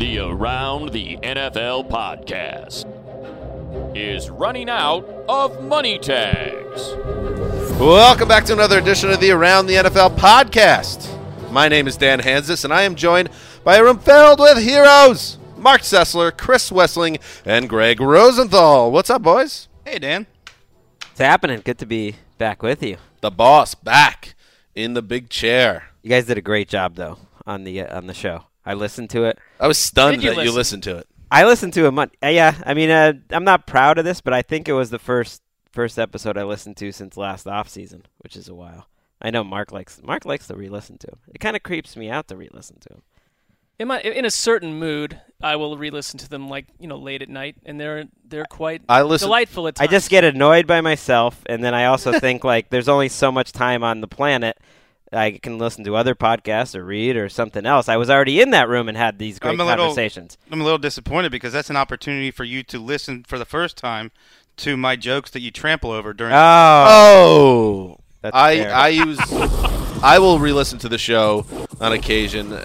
The Around the NFL podcast is running out of money tags. Welcome back to another edition of the Around the NFL podcast. My name is Dan Hanzus, and I am joined by a room filled with heroes Mark Sessler, Chris Wesseling, and Greg Rosenthal. What's up, boys? Hey, Dan. It's happening. Good to be back with you. The boss back in the big chair. You guys did a great job though on the uh, on the show. I listened to it. I was stunned you that you listened to it. I listened to it. Mon- uh, yeah, I mean, uh, I'm not proud of this, but I think it was the first first episode I listened to since last off season, which is a while. I know Mark likes Mark likes to re-listen to 'em. It kind of creeps me out to re-listen to him. In my in a certain mood, I will re-listen to them like you know late at night, and they're they're quite I listen- delightful at I just get annoyed by myself, and then I also think like there's only so much time on the planet. I can listen to other podcasts or read or something else. I was already in that room and had these great I'm a little- conversations. I'm a little disappointed because that's an opportunity for you to listen for the first time to my jokes that you trample over during. Oh, Oh, That's I fair. I use I will re-listen to the show on occasion uh,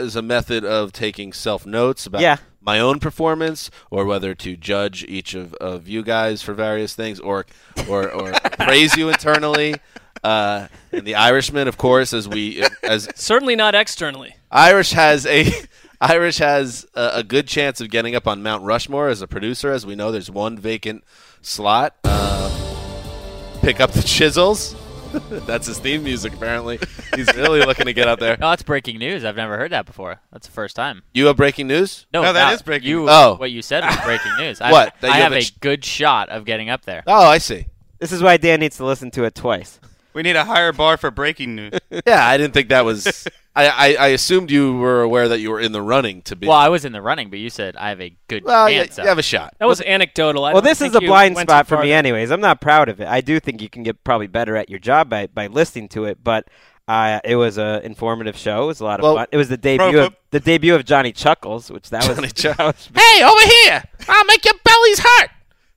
as a method of taking self notes about Yeah. my own performance or whether to judge each of, of you guys for various things or or, or praise you internally. Uh, and the Irishman, of course, as we as certainly not externally. Irish has a Irish has a, a good chance of getting up on Mount Rushmore as a producer. As we know, there's one vacant slot. Uh, pick up the chisels. That's his theme music. Apparently, he's really looking to get out there. Oh, that's breaking news. I've never heard that before. That's the first time. You have breaking news? No, No, that not is breaking You, news. Oh. what you said was breaking news. What? That I you have have a a ch- good shot of getting up there. Oh, I see. This is why Dan needs to listen to it twice. We need a higher bar for breaking news. Yeah, I didn't think that was. I, I, I assumed you were aware that you were in the running to be. Well, I was in the running, but you said I have a good well, yeah, you have a shot. That was anecdotal. I well, this is a blind spot for me, anyways. I'm not proud of it. I do think you can get probably better at your job by, by listening to it, but uh, it was a informative show. It was a lot of Well, fun. It was the debut of the debut of Johnny Chuckles, which that Johnny was. Chuck- that was- Hey, over here! I'll make your bellies hurt.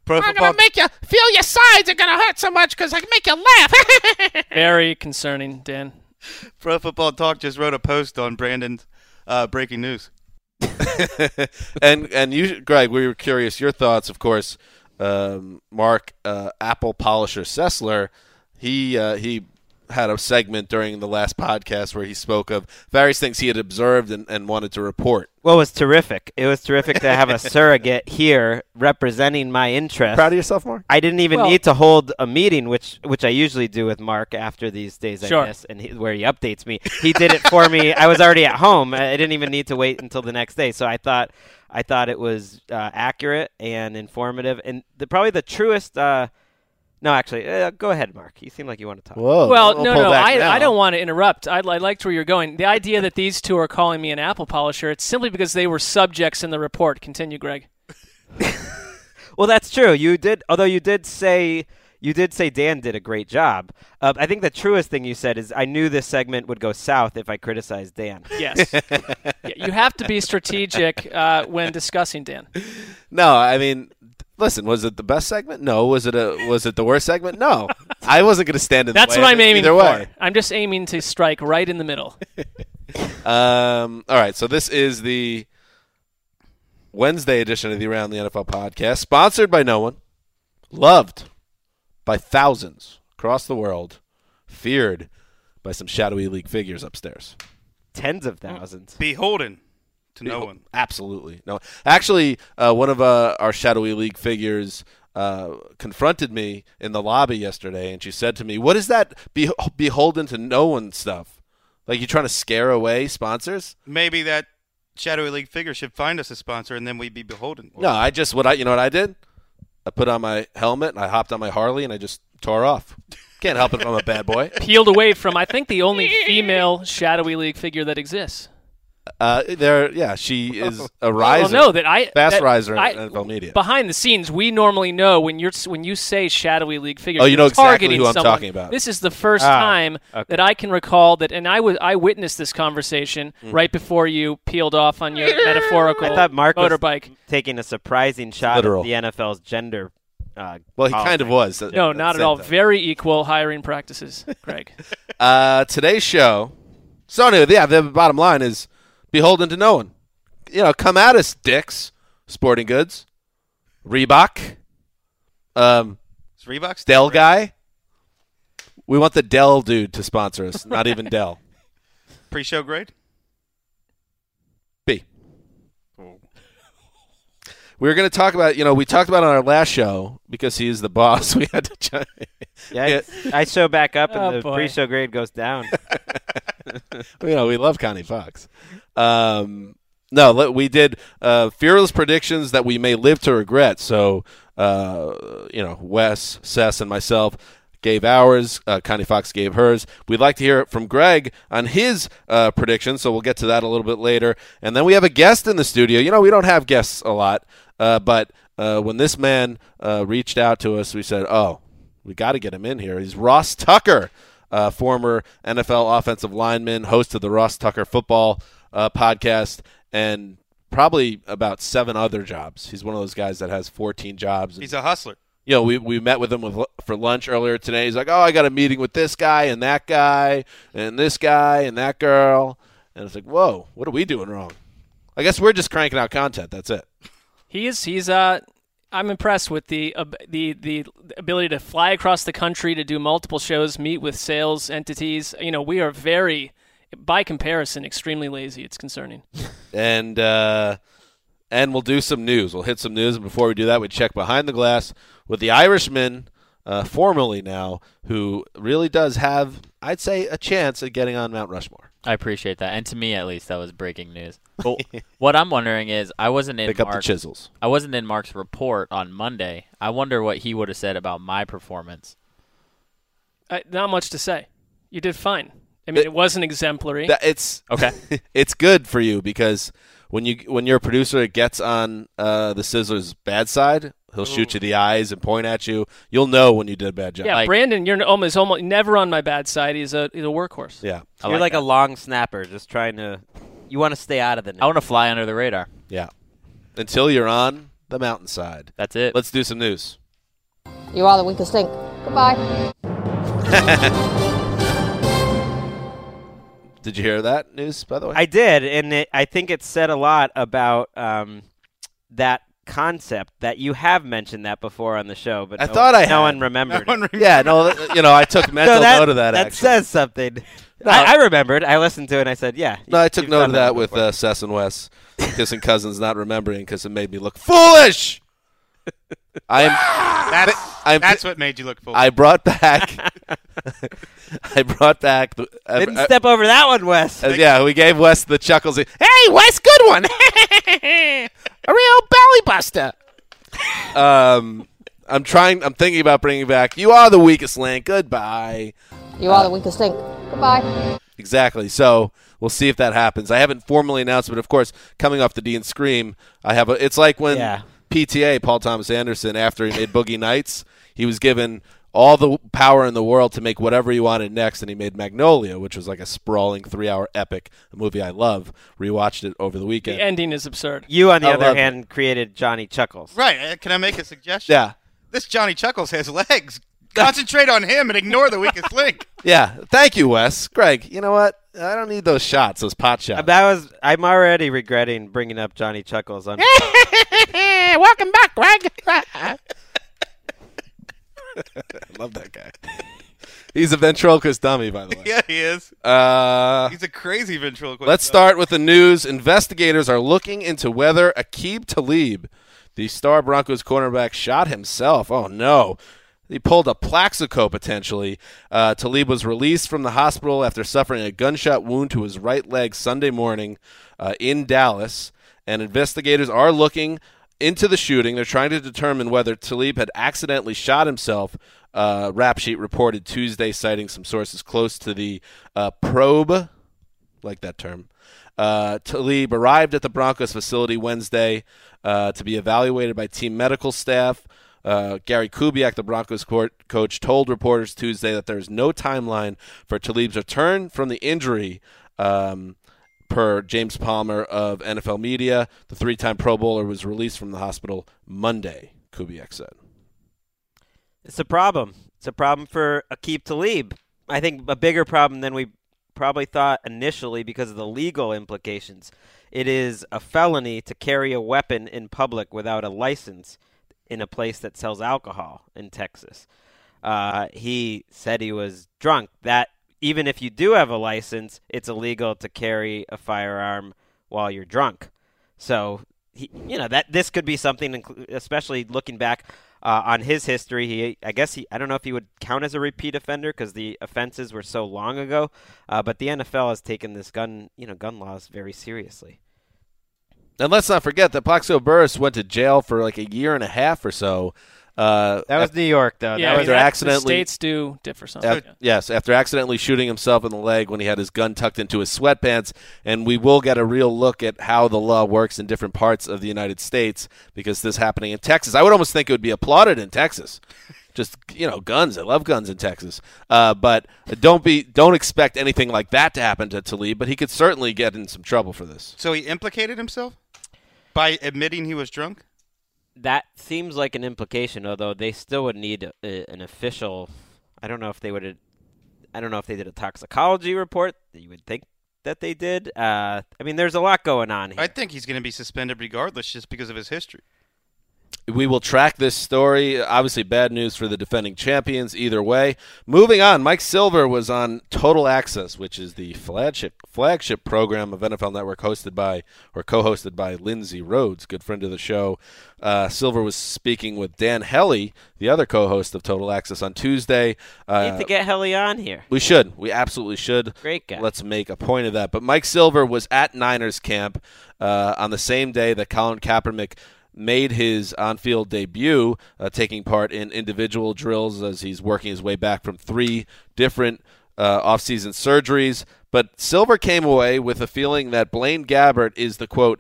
Pro I'm football, gonna make you feel your sides are gonna hurt so much because I can make you laugh. Very concerning, Dan. Pro Football Talk just wrote a post on Brandon's uh, breaking news. and and you, Greg, we were curious your thoughts. Of course, um, Mark uh, Apple Polisher Sessler, he uh, he had a segment during the last podcast where he spoke of various things he had observed and, and wanted to report. well, it was terrific. It was terrific to have a surrogate here representing my interest. Proud of yourself, Mark? I didn't even Well- need to hold a meeting, which which I usually do with Mark after these days, I Sure. guess, and he, where he updates me. He did it for me. I was already at home. I didn't even need to wait until the next day. So I thought I thought it was uh, accurate and informative, and the, probably the truest. Uh, no, actually, uh, go ahead, Mark. You seem like you want to talk. Whoa. Well, we'll no, no, I, now. I don't want to interrupt. I, I liked where you're going. The idea that these two are calling me an apple polisher, it's simply because they were subjects in the report. Continue, Greg. Well, that's true. You did, although you did say you did say Dan did a great job. Uh, I think the truest thing you said is I knew this segment would go south if I criticized Dan. Yes. Yeah, you have to be strategic uh, when discussing Dan. No, I mean, listen, was it the best segment? No. Was it a was it the worst segment? No. I wasn't going to stand in That's the what way I'm aiming either for. way. I'm just aiming to strike right in the middle. Um, all right, so this is the Wednesday edition of the Around the NFL podcast, sponsored by no one, loved by thousands across the world, feared by some shadowy league figures upstairs. Tens of thousands. Beholden to no one. Absolutely no. Actually, uh, one of uh, our shadowy league figures uh, confronted me in the lobby yesterday, and she said to me, "What is that be- beholden to no one stuff? Like you trying to scare away sponsors?" Maybe that Shadowy League figure should find us a sponsor, and then we'd be beholden. No, I just what I you know what I did? I put on my helmet and I hopped on my Harley and I just tore off. Can't help it if I'm a bad boy. Peeled away from, I think, the only female shadowy league figure that exists. Uh, there, yeah, she is a Well, riser. no, that I fast that riser in I- NFL media. Behind the scenes, we normally know when you're when you say shadowy league figure. Oh, you know exactly who I'm someone. talking about. This is the first Ah, time okay. that I can recall that, and I was I witnessed this conversation Mm. right before you peeled off on your metaphorical I thought Mark was motorbike. taking a surprising shot Literal. at the NFL's gender. Uh, well, he kind of policy. was. No, at not at all. same. Very equal hiring practices, Craig. Uh, today's show. So anyway, yeah, the bottom line is beholden to no one. You know, come at us, dicks. Sporting Goods, Reebok, um, Is Reebok Dell around? guy. We want the Dell dude to sponsor us, not even Dell. Pre-show grade? B. We were going to talk about, you know, we talked about on our last show because he's the boss. We had to. Try, Yeah, I, I show back up and Oh, the boy. pre-show grade goes down. you know, we love Connie Fox. Um, no, we did uh, fearless predictions that we may live to regret. So, uh, you know, Wes, Sess, and myself gave ours. Uh, Connie Fox gave hers. We'd like to hear from Greg on his uh, predictions. So we'll get to that a little bit later. And then we have a guest in the studio. You know, we don't have guests a lot, uh, but uh, when this man uh, reached out to us, we said, "Oh, we got to get him in here." He's Ross Tucker uh, former NFL offensive lineman, host of the Ross Tucker Football uh, podcast, and probably about seven other jobs. He's one of those guys that has 14 jobs. And, He's a hustler. you know, we, we met with him with, for lunch earlier today. He's like, oh, I got a meeting with this guy and that guy and this guy and that girl. And it's like, whoa, what are we doing wrong? I guess we're just cranking out content. That's it. He is. He's. Uh, I'm impressed with the uh, the the ability to fly across the country to do multiple shows, meet with sales entities. You know, we are very, by comparison, extremely lazy. It's concerning. and uh, and we'll do some news. We'll hit some news. And before we do that, we check behind the glass with the Irishman, uh, formerly now, who really does have, I'd say, a chance at getting on Mount Rushmore. I appreciate that, and to me at least, that was breaking news. But what I'm wondering is, I wasn't in Pick up the Mark's, chisels. I wasn't in Mark's report on Monday. I wonder what he would have said about my performance. Uh, not much to say. You did fine. I mean, It- it wasn't exemplary. That it's Okay. it's good for you because when you when your producer it gets on uh, the Sessler's bad side, he'll shoot you the eyes and point at you. You'll know when you did a bad job. yeah, like- Brandon, you're almost almost never on my bad side. He's a he's a workhorse. Yeah. I You're like that. a long snapper, just trying to. You want to stay out of the net. I want to fly under the radar. Yeah. Until you're on the mountainside. That's it. Let's do some news. You are the weakest link. Goodbye. Did you hear that news, by the way? I did, and it, I think it said a lot about um, that concept that you have mentioned that before on the show, but I no, thought I no had. one remembered. No one yeah, no, you know, I took mental no, that, note of that. That actually. says something. No. I, I remembered. I listened to it and I said, "Yeah." no, I took note of that with uh, Sess and Wes kissing cousins, not remembering because it made me look foolish. I am. That's, I'm. that's what made you look foolish. I brought back. I brought back. The, uh, Didn't uh, step over that one, Wes. uh, yeah, we gave Wes the chuckles. Hey, Wes, good one. A real belly buster. Um, I'm trying. I'm thinking about bringing back. You are the weakest link. Goodbye. You are the weakest link. Goodbye. Exactly. So we'll see if that happens. I haven't formally announced, but of course, coming off the Dean Scream, I have a. It's like when Yeah. PTA Paul Thomas Anderson after he made Boogie Nights, he was given all the power in the world to make whatever he wanted next, and he made Magnolia, which was like a sprawling three-hour epic, a movie I love. Rewatched it over the weekend. The ending is absurd. You, on the I other love hand, created Johnny Chuckles. Right. uh, Can I make a suggestion? Yeah. This Johnny Chuckles has legs. Concentrate on him and ignore the weakest link. Yeah, thank you, Wes. Greg, you know what? I don't need those shots, those pot shots. That was. I'm already regretting bringing up Johnny Chuckles on. Welcome back, Greg. I love that guy. He's a ventriloquist dummy, by the way. Yeah, he is. Uh, He's a crazy ventriloquist. let's start with the news. Investigators are looking into whether Aqib Talib, the star Broncos cornerback, shot himself. Oh no. He pulled a Plaxico potentially. Uh, Talib was released from the hospital after suffering a gunshot wound to his right leg Sunday morning uh, in Dallas. And investigators are looking into the shooting. They're trying to determine whether Talib had accidentally shot himself. Uh, Rap Sheet reported Tuesday, citing some sources close to the uh, probe, like that term. Uh, Talib arrived at the Broncos facility Wednesday uh, to be evaluated by team medical staff. Uh, Gary Kubiak, the Broncos coach, told reporters Tuesday that there is no timeline for Talib's return from the injury. Um, per James Palmer of NFL Media, the three-time Pro Bowler was released from the hospital Monday. Kubiak said. It's a problem. It's a problem for Aqib Talib. I think a bigger problem than we probably thought initially because of the legal implications. It is a felony to carry a weapon in public without a license in a place that sells alcohol in Texas. Uh, he said he was drunk. That even if you do have a license, it's illegal to carry a firearm while you're drunk. So, he, you know that this could be something, especially looking back uh, on his history. He, I guess he, I don't know if he would count as a repeat offender because the offenses were so long ago. Uh, but the NFL has taken this gun, you know, gun laws very seriously. And let's not forget that Plaxico Burress went to jail for like a year and a half or so. Uh, That was New York, though. yeah, that was after that- the accidentally- states do differ something. Af- yes, after accidentally shooting himself in the leg when he had his gun tucked into his sweatpants. And we will get a real look at how the law works in different parts of the United States because this happening in Texas. I would almost think it would be applauded in Texas. Just you know, guns. I love guns in Texas. Uh, but don't be don't expect anything like that to happen to Talib. But he could certainly get in some trouble for this. So he implicated himself by admitting he was drunk. That seems like an implication, although they still would need a, a- an official. I don't know if they would. I don't know if they did a toxicology report. You would think that they did. Uh, I mean, there's a lot going on here. I think he's going to be suspended regardless, just because of his history. We will track this story. Obviously, bad news for the defending champions either way. Moving on, Mike Silver was on Total Access, which is the flagship flagship program of NFL Network, hosted by or co-hosted by Lindsay Rhodes, good friend of the show. Uh, Silver was speaking with Dan Hellie, the other co-host of Total Access, on Tuesday. Uh, need to get Hellie on here. we should. We absolutely should. Great guy. Let's make a point of that. But Mike Silver was at Niners camp uh, on the same day that Colin Kaepernick made his on-field debut, uh, taking part in individual drills as he's working his way back from three different uh, off-season surgeries. But Silver came away with a feeling that Blaine Gabbert is the quote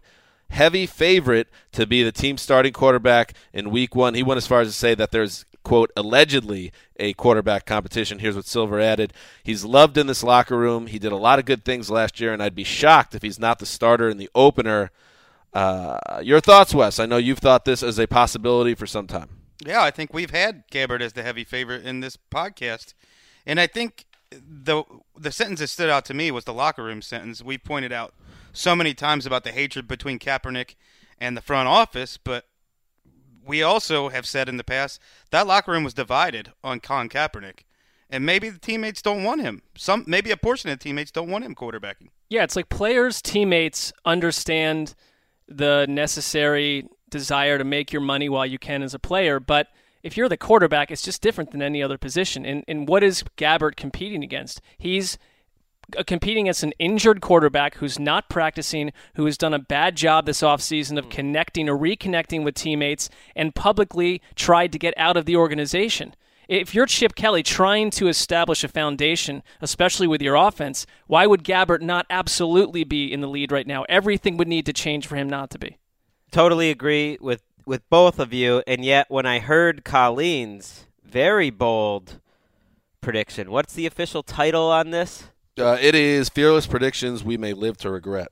heavy favorite to be the team starting quarterback in week one. He went as far as to say that there's, quote, allegedly a quarterback competition. Here's what Silver added He's loved in this locker room. He did a lot of good things last year, and I'd be shocked if he's not the starter in the opener. Uh, your thoughts, Wes? I know you've thought this as a possibility for some time. Yeah, I think we've had Gabbert as the heavy favorite in this podcast, and I think the the sentence that stood out to me was the locker room sentence. We pointed out so many times about the hatred between Kaepernick and the front office, but we also have said in the past that locker room was divided on Colin Kaepernick, and maybe the teammates don't want him. Some maybe a portion of the teammates don't want him quarterbacking. Yeah, it's like players, teammates understand the necessary desire to make your money while you can as a player, but if you're the quarterback, it's just different than any other position. And and what is Gabbert competing against? He's uh, competing against an injured quarterback who's not practicing, who has done a bad job this offseason of connecting or reconnecting with teammates and publicly tried to get out of the organization. If you're Chip Kelly trying to establish a foundation, especially with your offense, why would Gabbert not absolutely be in the lead right now? Everything would need to change for him not to be. Totally agree with with both of you, and yet when I heard Colleen's very bold prediction. What's the official title on this? Uh, it is fearless predictions we may live to regret.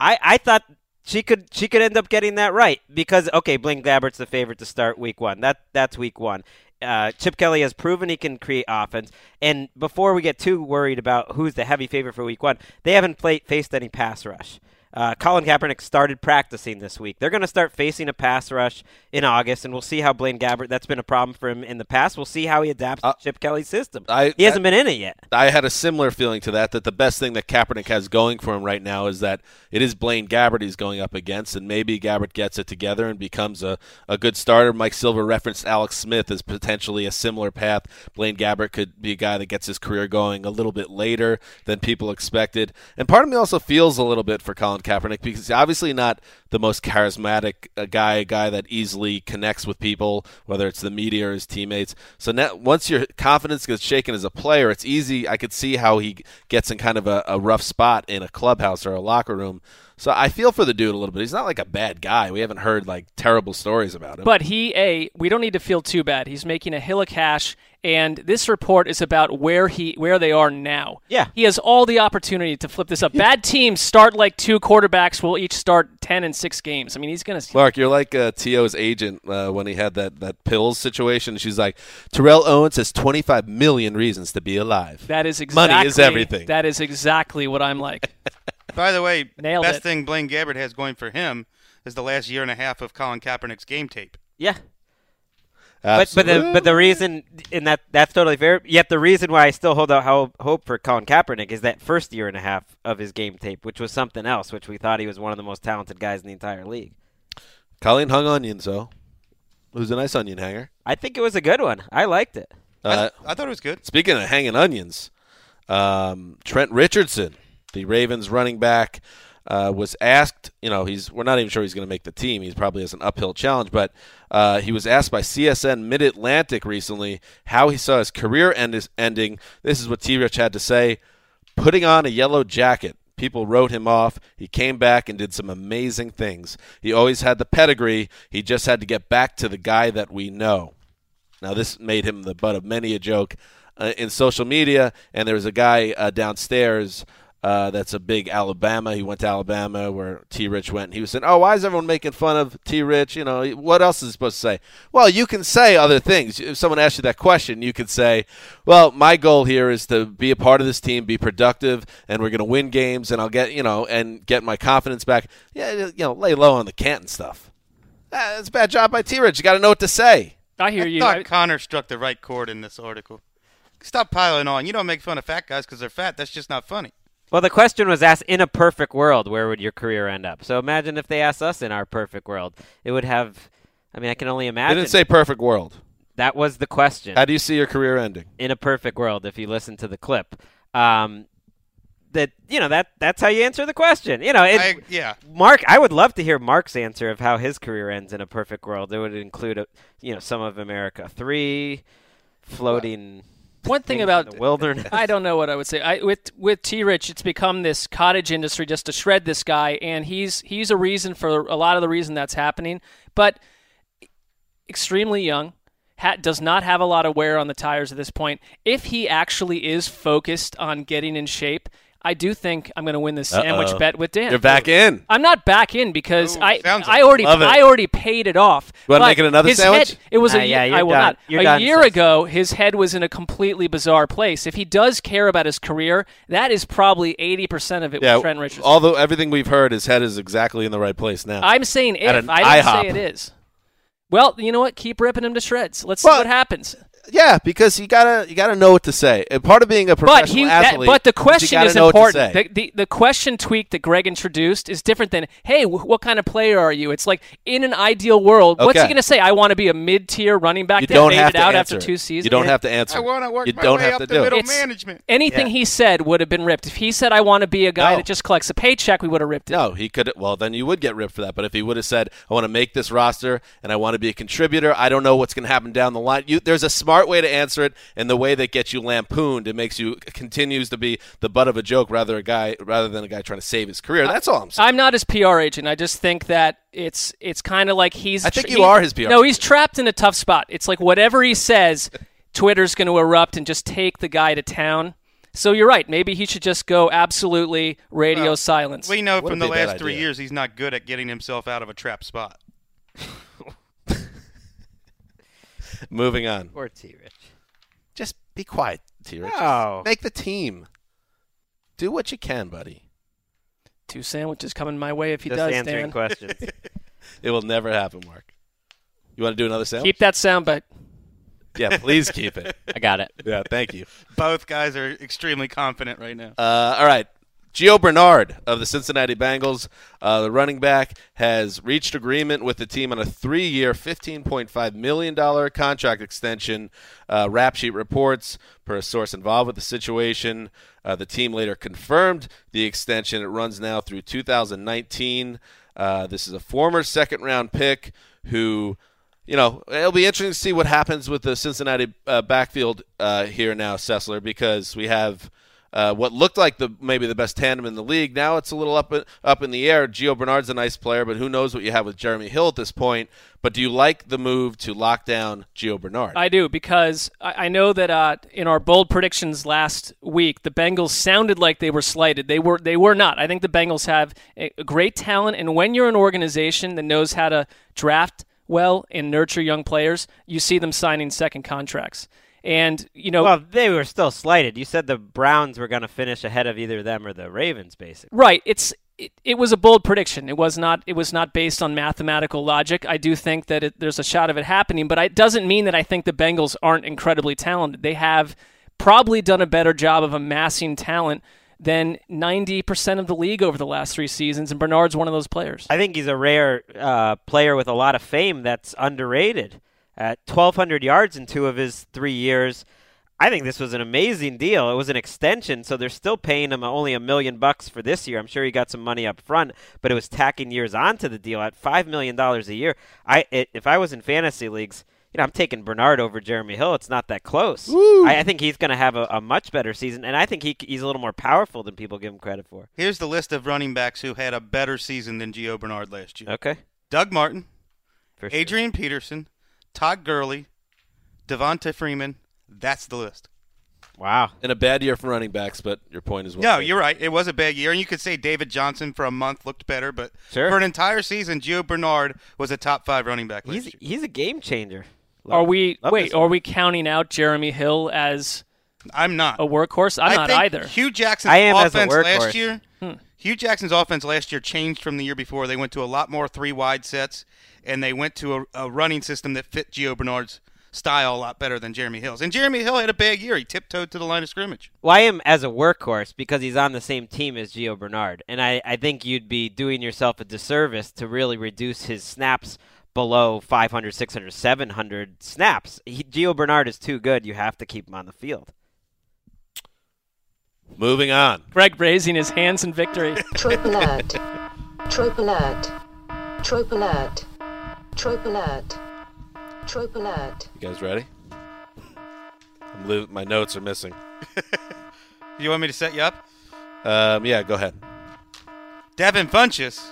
I, I thought she could she could end up getting that right because okay, Blaine Gabbert's the favorite to start week one. That that's week one. Uh, Chip Kelly has proven he can create offense. And before we get too worried about who's the heavy favorite for week one, they haven't played, faced any pass rush. Uh, Colin Kaepernick started practicing this week. They're going to start facing a pass rush in August, and we'll see how Blaine Gabbert. That's been a problem for him in the past. We'll see how he adapts Uh, to Chip Kelly's system. I- he hasn't been in it yet. I had a similar feeling to that. That the best thing that Kaepernick has going for him right now is that it is Blaine Gabbert he's going up against, and maybe Gabbert gets it together and becomes a, a good starter. Mike Silver referenced Alex Smith as potentially a similar path. Blaine Gabbert could be a guy that gets his career going a little bit later than people expected. And part of me also feels a little bit for Colin Kaepernick because he's obviously not the most charismatic uh, guy, a guy that easily connects with people, whether it's the media or his teammates. So now, once your confidence gets shaken as a player, it's easy. I could see how he gets in kind of a, a rough spot in a clubhouse or a locker room. So I feel for the dude a little bit. He's not like a bad guy. We haven't heard like terrible stories about him. But he, a, we don't need to feel too bad. He's making a hill of cash, and this report is about where he, where they are now. Yeah. he has all the opportunity to flip this up. Bad teams start like two quarterbacks will each start ten and six games. I mean, he's gonna. Mark, you're like uh, T.O.'s agent uh, when he had that, that pills situation. She's like, Terrell Owens has 25 million reasons to be alive. That is exactly Money is everything. That is exactly what I'm like. By the way, Nailed best it. thing Blaine Gabbert has going for him is the last year and a half of Colin Kaepernick's game tape. Yeah. But but the but the reason and that that's totally fair. Yet the reason why I still hold out hope for Colin Kaepernick is that first year and a half of his game tape, which was something else, which we thought he was one of the most talented guys in the entire league. Colin hung onions, though. It was a nice onion hanger. I think it was a good one. I liked it. Uh, I thought it was good. Speaking of hanging onions, um, Trent Richardson, the Ravens running back, uh, was asked. You know, he's we're not even sure he's going to make the team. He's probably has an uphill challenge, but uh, he was asked by CSN Mid Atlantic recently how he saw his career end ending. This is what T. Rich had to say: putting on a yellow jacket. People wrote him off. He came back and did some amazing things. He always had the pedigree. He just had to get back to the guy that we know. Now, this made him the butt of many a joke uh, in social media. And there was a guy uh, downstairs uh, that's a big Alabama. He went to Alabama where T. Rich went. And he was saying, "Oh, why is everyone making fun of T. Rich? You know, what else is he supposed to say?" Well, you can say other things. If someone asks you that question, you could say, "Well, my goal here is to be a part of this team, be productive, and we're going to win games, and I'll get you know, and get my confidence back." Yeah, you know, lay low on the Canton stuff. Ah, That's a bad job by T. Rich. You got to know what to say. I hear I you. thought I- Connor struck the right chord in this article. Stop piling on. You don't make fun of fat guys because they're fat. That's just not funny. Well, the question was asked in a perfect world, where would your career end up? So imagine if they asked us in our perfect world, it would have. I mean, I can only They imagine. didn't say perfect world. that was the question. How do you see your career ending? in a perfect world if you listen to the clip. Um, that you know that that's how you answer the question. You know, it, I, yeah. Mark, I would love to hear Mark's answer of how his career ends in a perfect world. It would include, a, you know, some of America three, floating. One thing about the wilderness. I don't know what I would say. I, with with T Rich, it's become this cottage industry just to shred this guy, and he's he's a reason for a lot of the reason that's happening. But extremely young, does not have a lot of wear on the tires at this point. If he actually is focused on getting in shape, I do think I'm going to win this sandwich Uh-oh. bet with Dan. You're back in. I'm not back in because Ooh, I sounds I already Love it. I already paid it off. You wanna But make it another his sandwich? Head, it was Ah, a yeah, year, you're I will done. not. You're a done, year sis. ago, his head was in a completely bizarre place. If he does care about his career, that is probably 80% of it Yeah, with Trent Richardson. although everything we've heard, his head is exactly in the right place now. I'm saying if. At an I didn't IHOP. say it is. Well, you know what? Keep ripping him to shreds. Let's Well, see what happens. Yeah, because you gotta you gotta know what to say. And part of being a But professional he, that, athlete, but the question gotta is know what to important. The, the the question tweak that Greg introduced is different than, "Hey, wh- what kind of player are you?" It's like in an ideal world, what's he going to say? I want to be a mid-tier running back you that don't made have it to out answer after it. two seasons. You don't have to answer. I want to work You my don't way have up to the do it. middle It's- management. Anything Yeah. he said would have been ripped. If he said, "I want to be a guy No. that just collects a paycheck," we would have ripped it. No, he could. Well, then you would get ripped for that. But if he would have said, "I want to make this roster and I want to be a contributor," I don't know what's going to happen down the line. You, there's a smart way to answer it, and the way that gets you lampooned, it makes you continues to be the butt of a joke rather a guy rather than a guy trying to save his career. That's all I'm saying. I'm not his PR agent. I just think that it's it's kind of like he's. I think tra- you he- are his PR No, he's trapped in a tough spot. It's like whatever he says, Twitter's going to erupt and just take the guy to town. So you're right. Maybe he should just go absolutely radio Well, silence. We know Wouldn't from the be a bad last three idea. years he's not good at getting himself out of a trap spot. Moving on. Or T Rich. Just be quiet, T Rich. No. Make the team. Do what you can, buddy. Two sandwiches coming my way if he Just does, answering Dan. questions. It will never happen, Mark. You want to do another sound? Keep that soundbite. yeah, please keep it. I got it. Yeah, thank you. Both guys are extremely confident right now. Uh, all right. Gio Bernard of the Cincinnati Bengals, uh, the running back, has reached agreement with the team on a three-year, $15.5 million contract extension. Uh, rap sheet reports, per a source involved with the situation. Uh, the team later confirmed the extension. It runs now through 2019. Uh, this is a former second-round pick who you know, it'll be interesting to see what happens with the Cincinnati uh, backfield uh, here now, Sessler, because we have uh, what looked like the maybe the best tandem in the league. Now it's a little up up in the air. Gio Bernard's a nice player, but who knows what you have with Jeremy Hill at this point? But do you like the move to lock down Gio Bernard? I do because I, know that uh, in our bold predictions last week, the Bengals sounded like they were slighted. They were. They were not. I think the Bengals have a great talent, and when you're an organization that knows how to draft well and nurture young players, you see them signing second contracts. And you know, well, they were still slighted. You said the Browns were going to finish ahead of either them or the Ravens, basically. Right. It's it, it was a bold prediction. It was not it was not based on mathematical logic. I do think that it, there's a shot of it happening, but it doesn't mean that I think the Bengals aren't incredibly talented. They have probably done a better job of amassing talent than 90% of the league over the last 3 seasons and Bernard's one of those players. I think he's a rare uh, player with a lot of fame that's underrated. At 1,200 yards in two of his three years, I think this was an amazing deal. It was an extension, so they're still paying him only a million bucks for this year. I'm sure he got some money up front, but it was tacking years onto the deal at five million dollars a year. I it, if I was in fantasy leagues, you know, I'm taking Bernard over Jeremy Hill. It's not that close. I, I think he's going to have a, a much better season, and I think he, he's a little more powerful than people give him credit for. Here's the list of running backs who had a better season than Gio Bernard last year. Okay. Doug Martin, For sure. Adrian Peterson, Todd Gurley, Devonta Freeman. That's the list. Wow. In a bad year for running backs, but your point is well No, taken. you're right. It was a bad year, and you could say David Johnson for a month looked better, but Sure. for an entire season, Gio Bernard was a top five running back He's year. he's a game changer. Are we wait, are we counting out Jeremy Hill as I'm not. a workhorse? I'm I not think either. Hue Jackson's I am as a offense workhorse. last year. Hmm. Hue Jackson's offense last year changed from the year before. They went to a lot more three wide sets, and they went to a, a running system that fit Gio Bernard's style a lot better than Jeremy Hill's. And Jeremy Hill had a bad year. He tiptoed to the line of scrimmage. Well, am as a workhorse because he's on the same team as Gio Bernard, and I, I think you'd be doing yourself a disservice to really reduce his snaps below 500, 600, 700 snaps. He, Gio Bernard is too good. You have to keep him on the field. Moving on. Greg raising his hands in victory. Trope alert. Trope alert. Trope alert. Trope alert. Trope alert. You guys ready? I'm li- my notes are missing. You want me to set you up? Um, yeah, go ahead. Devin Funchess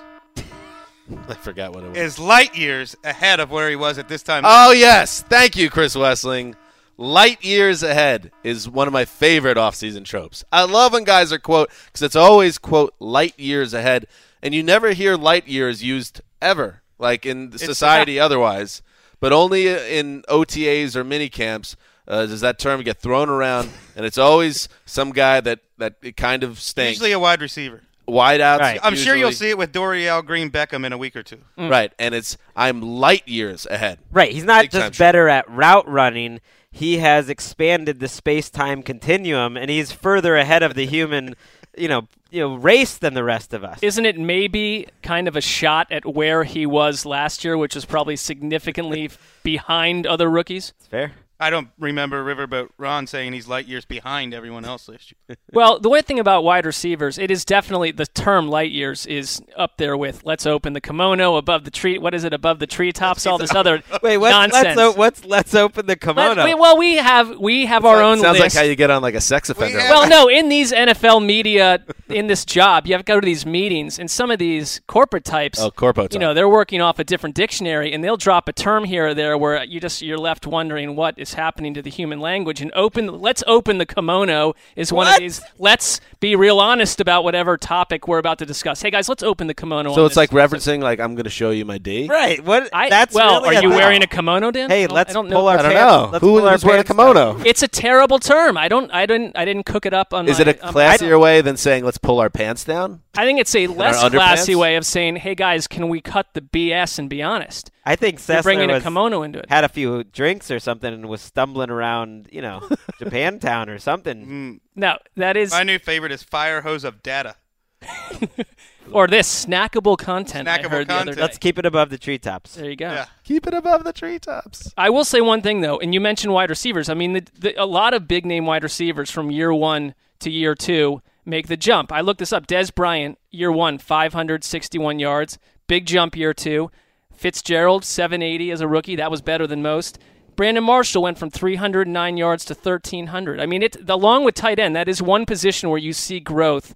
I forgot what it was. is light years ahead of where he was at this time. Oh yes, thank you, Chris Wesseling. Light years ahead is one of my favorite off-season tropes. I love when guys are quote because it's always quote light years ahead, and you never hear light years used ever, like in society otherwise, but only in OTAs or mini camps. Uh, does that term get thrown around? And it's always some guy that that it kind of stinks. Usually a wide receiver. Wide outs. Right. I'm sure you'll see it with Dorial Green Beckham in a week or two. Right, and it's I'm light years ahead. Right. He's not Big just better at route running. He has expanded the space-time continuum, and he's further ahead of the human, you know, you know, race than the rest of us. Isn't it maybe kind of a shot at where he was last year, which was probably significantly behind other rookies? It's fair. I don't remember Riverboat Ron saying he's light years behind everyone else last year. Well, the one thing about wide receivers, it is definitely the term light years is up there with let's open the kimono above the tree. What is it above the treetops? All this other Wait, what's, nonsense. let's o- what's let's open the Let- kimono. we- well, we have we have our own Sounds list. like how you get on like a sex offender. have- well, no, in these NFL media, in this job, you have to go to these meetings, and some of these corporate types, Oh, corpo you know, they're working off a different dictionary, and they'll drop a term here or there where you just you're left wondering what is happening to the human language. And open, let's open the kimono is one of these. Let's be real honest about whatever topic we're about to discuss. Hey guys, let's open the kimono. So on it's this. like referencing like I'm going to show you my D. Right. What? I, that's well, really are you thing. wearing a kimono, Dan? Hey, let's I don't pull know. our I don't pants. know. Let's Who pull our wearing a pants down. kimono? It's a terrible term. I don't. I didn't. I didn't cook it up on. Is my, it a um, classier way than saying let's pull our pants down? I think it's a less classy way of saying, "Hey guys, can we cut the BS and be honest?" I think You're Cessna bringing a was, kimono into it. had a few drinks or something and was stumbling around, you know, Japantown or something. Mm, No, that is my new favorite is Fire Hose of Data. or this snackable content. I Snackable heard the other content. day. Let's keep it above the treetops. There you go. Yeah. Keep it above the treetops. I will say one thing though, and you mentioned wide receivers. I mean, the, the, a lot of big name wide receivers from year one to year two make the jump. I looked this up. Dez Bryant, year one, 561 yards, big jump year two. Fitzgerald, 780 as a rookie. That was better than most. Brandon Marshall went from 309 yards to 1,300. I mean, it along with tight end, that is one position where you see growth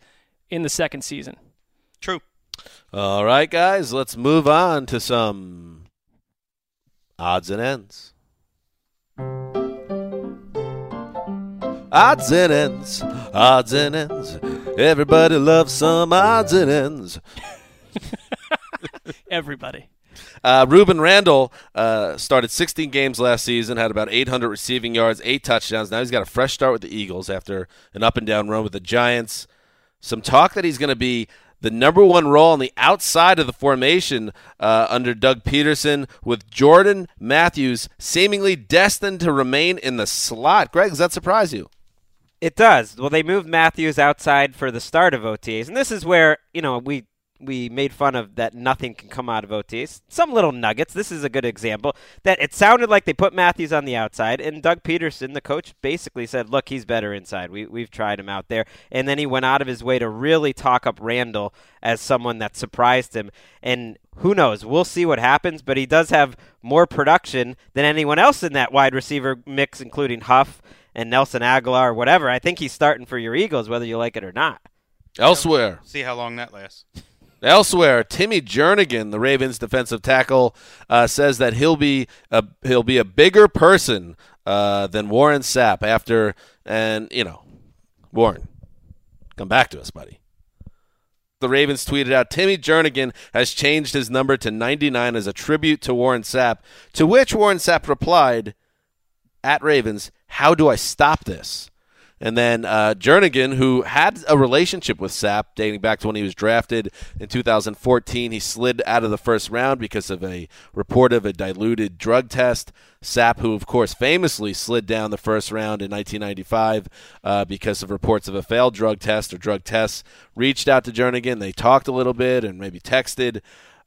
in the second season. True. All right, guys, let's move on to some odds and ends. Odds and ends, odds and ends. Everybody loves some odds and ends. Everybody. Uh, Rueben Randle uh, started 16 games last season, had about 800 receiving yards, eight touchdowns. Now he's got a fresh start with the Eagles after an up and down run with the Giants. Some talk that he's going to be the number one role on the outside of the formation uh, under Doug Pederson, with Jordan Matthews seemingly destined to remain in the slot. Greg, does that surprise you? It does. Well, they moved Matthews outside for the start of OTAs, and this is where you know we we made fun of that nothing can come out of OTAs. Some little nuggets. This is a good example that it sounded like they put Matthews on the outside, and Doug Pederson, the coach, basically said, "Look, he's better inside. We we've tried him out there." And then he went out of his way to really talk up Randle as someone that surprised him. And who knows? We'll see what happens. But he does have more production than anyone else in that wide receiver mix, including Huff and Nelson Agholor or whatever. I think he's starting for your Eagles, whether you like it or not. Elsewhere, See how long that lasts. Elsewhere, Timmy Jernigan, the Ravens' defensive tackle, uh, says that he'll be a he'll be a bigger person uh, than Warren Sapp after, and you know, Warren, come back to us, buddy. The Ravens tweeted out Timmy Jernigan has changed his number to 99 as a tribute to Warren Sapp. To which Warren Sapp replied, "At Ravens, how do I stop this?" And then uh, Jernigan, who had a relationship with Sapp dating back to when he was drafted in 2014, he slid out of the first round because of a report of a diluted drug test. Sapp, who of course famously slid down the first round in 1995 uh, because of reports of a failed drug test or drug tests, reached out to Jernigan. They talked a little bit and maybe texted.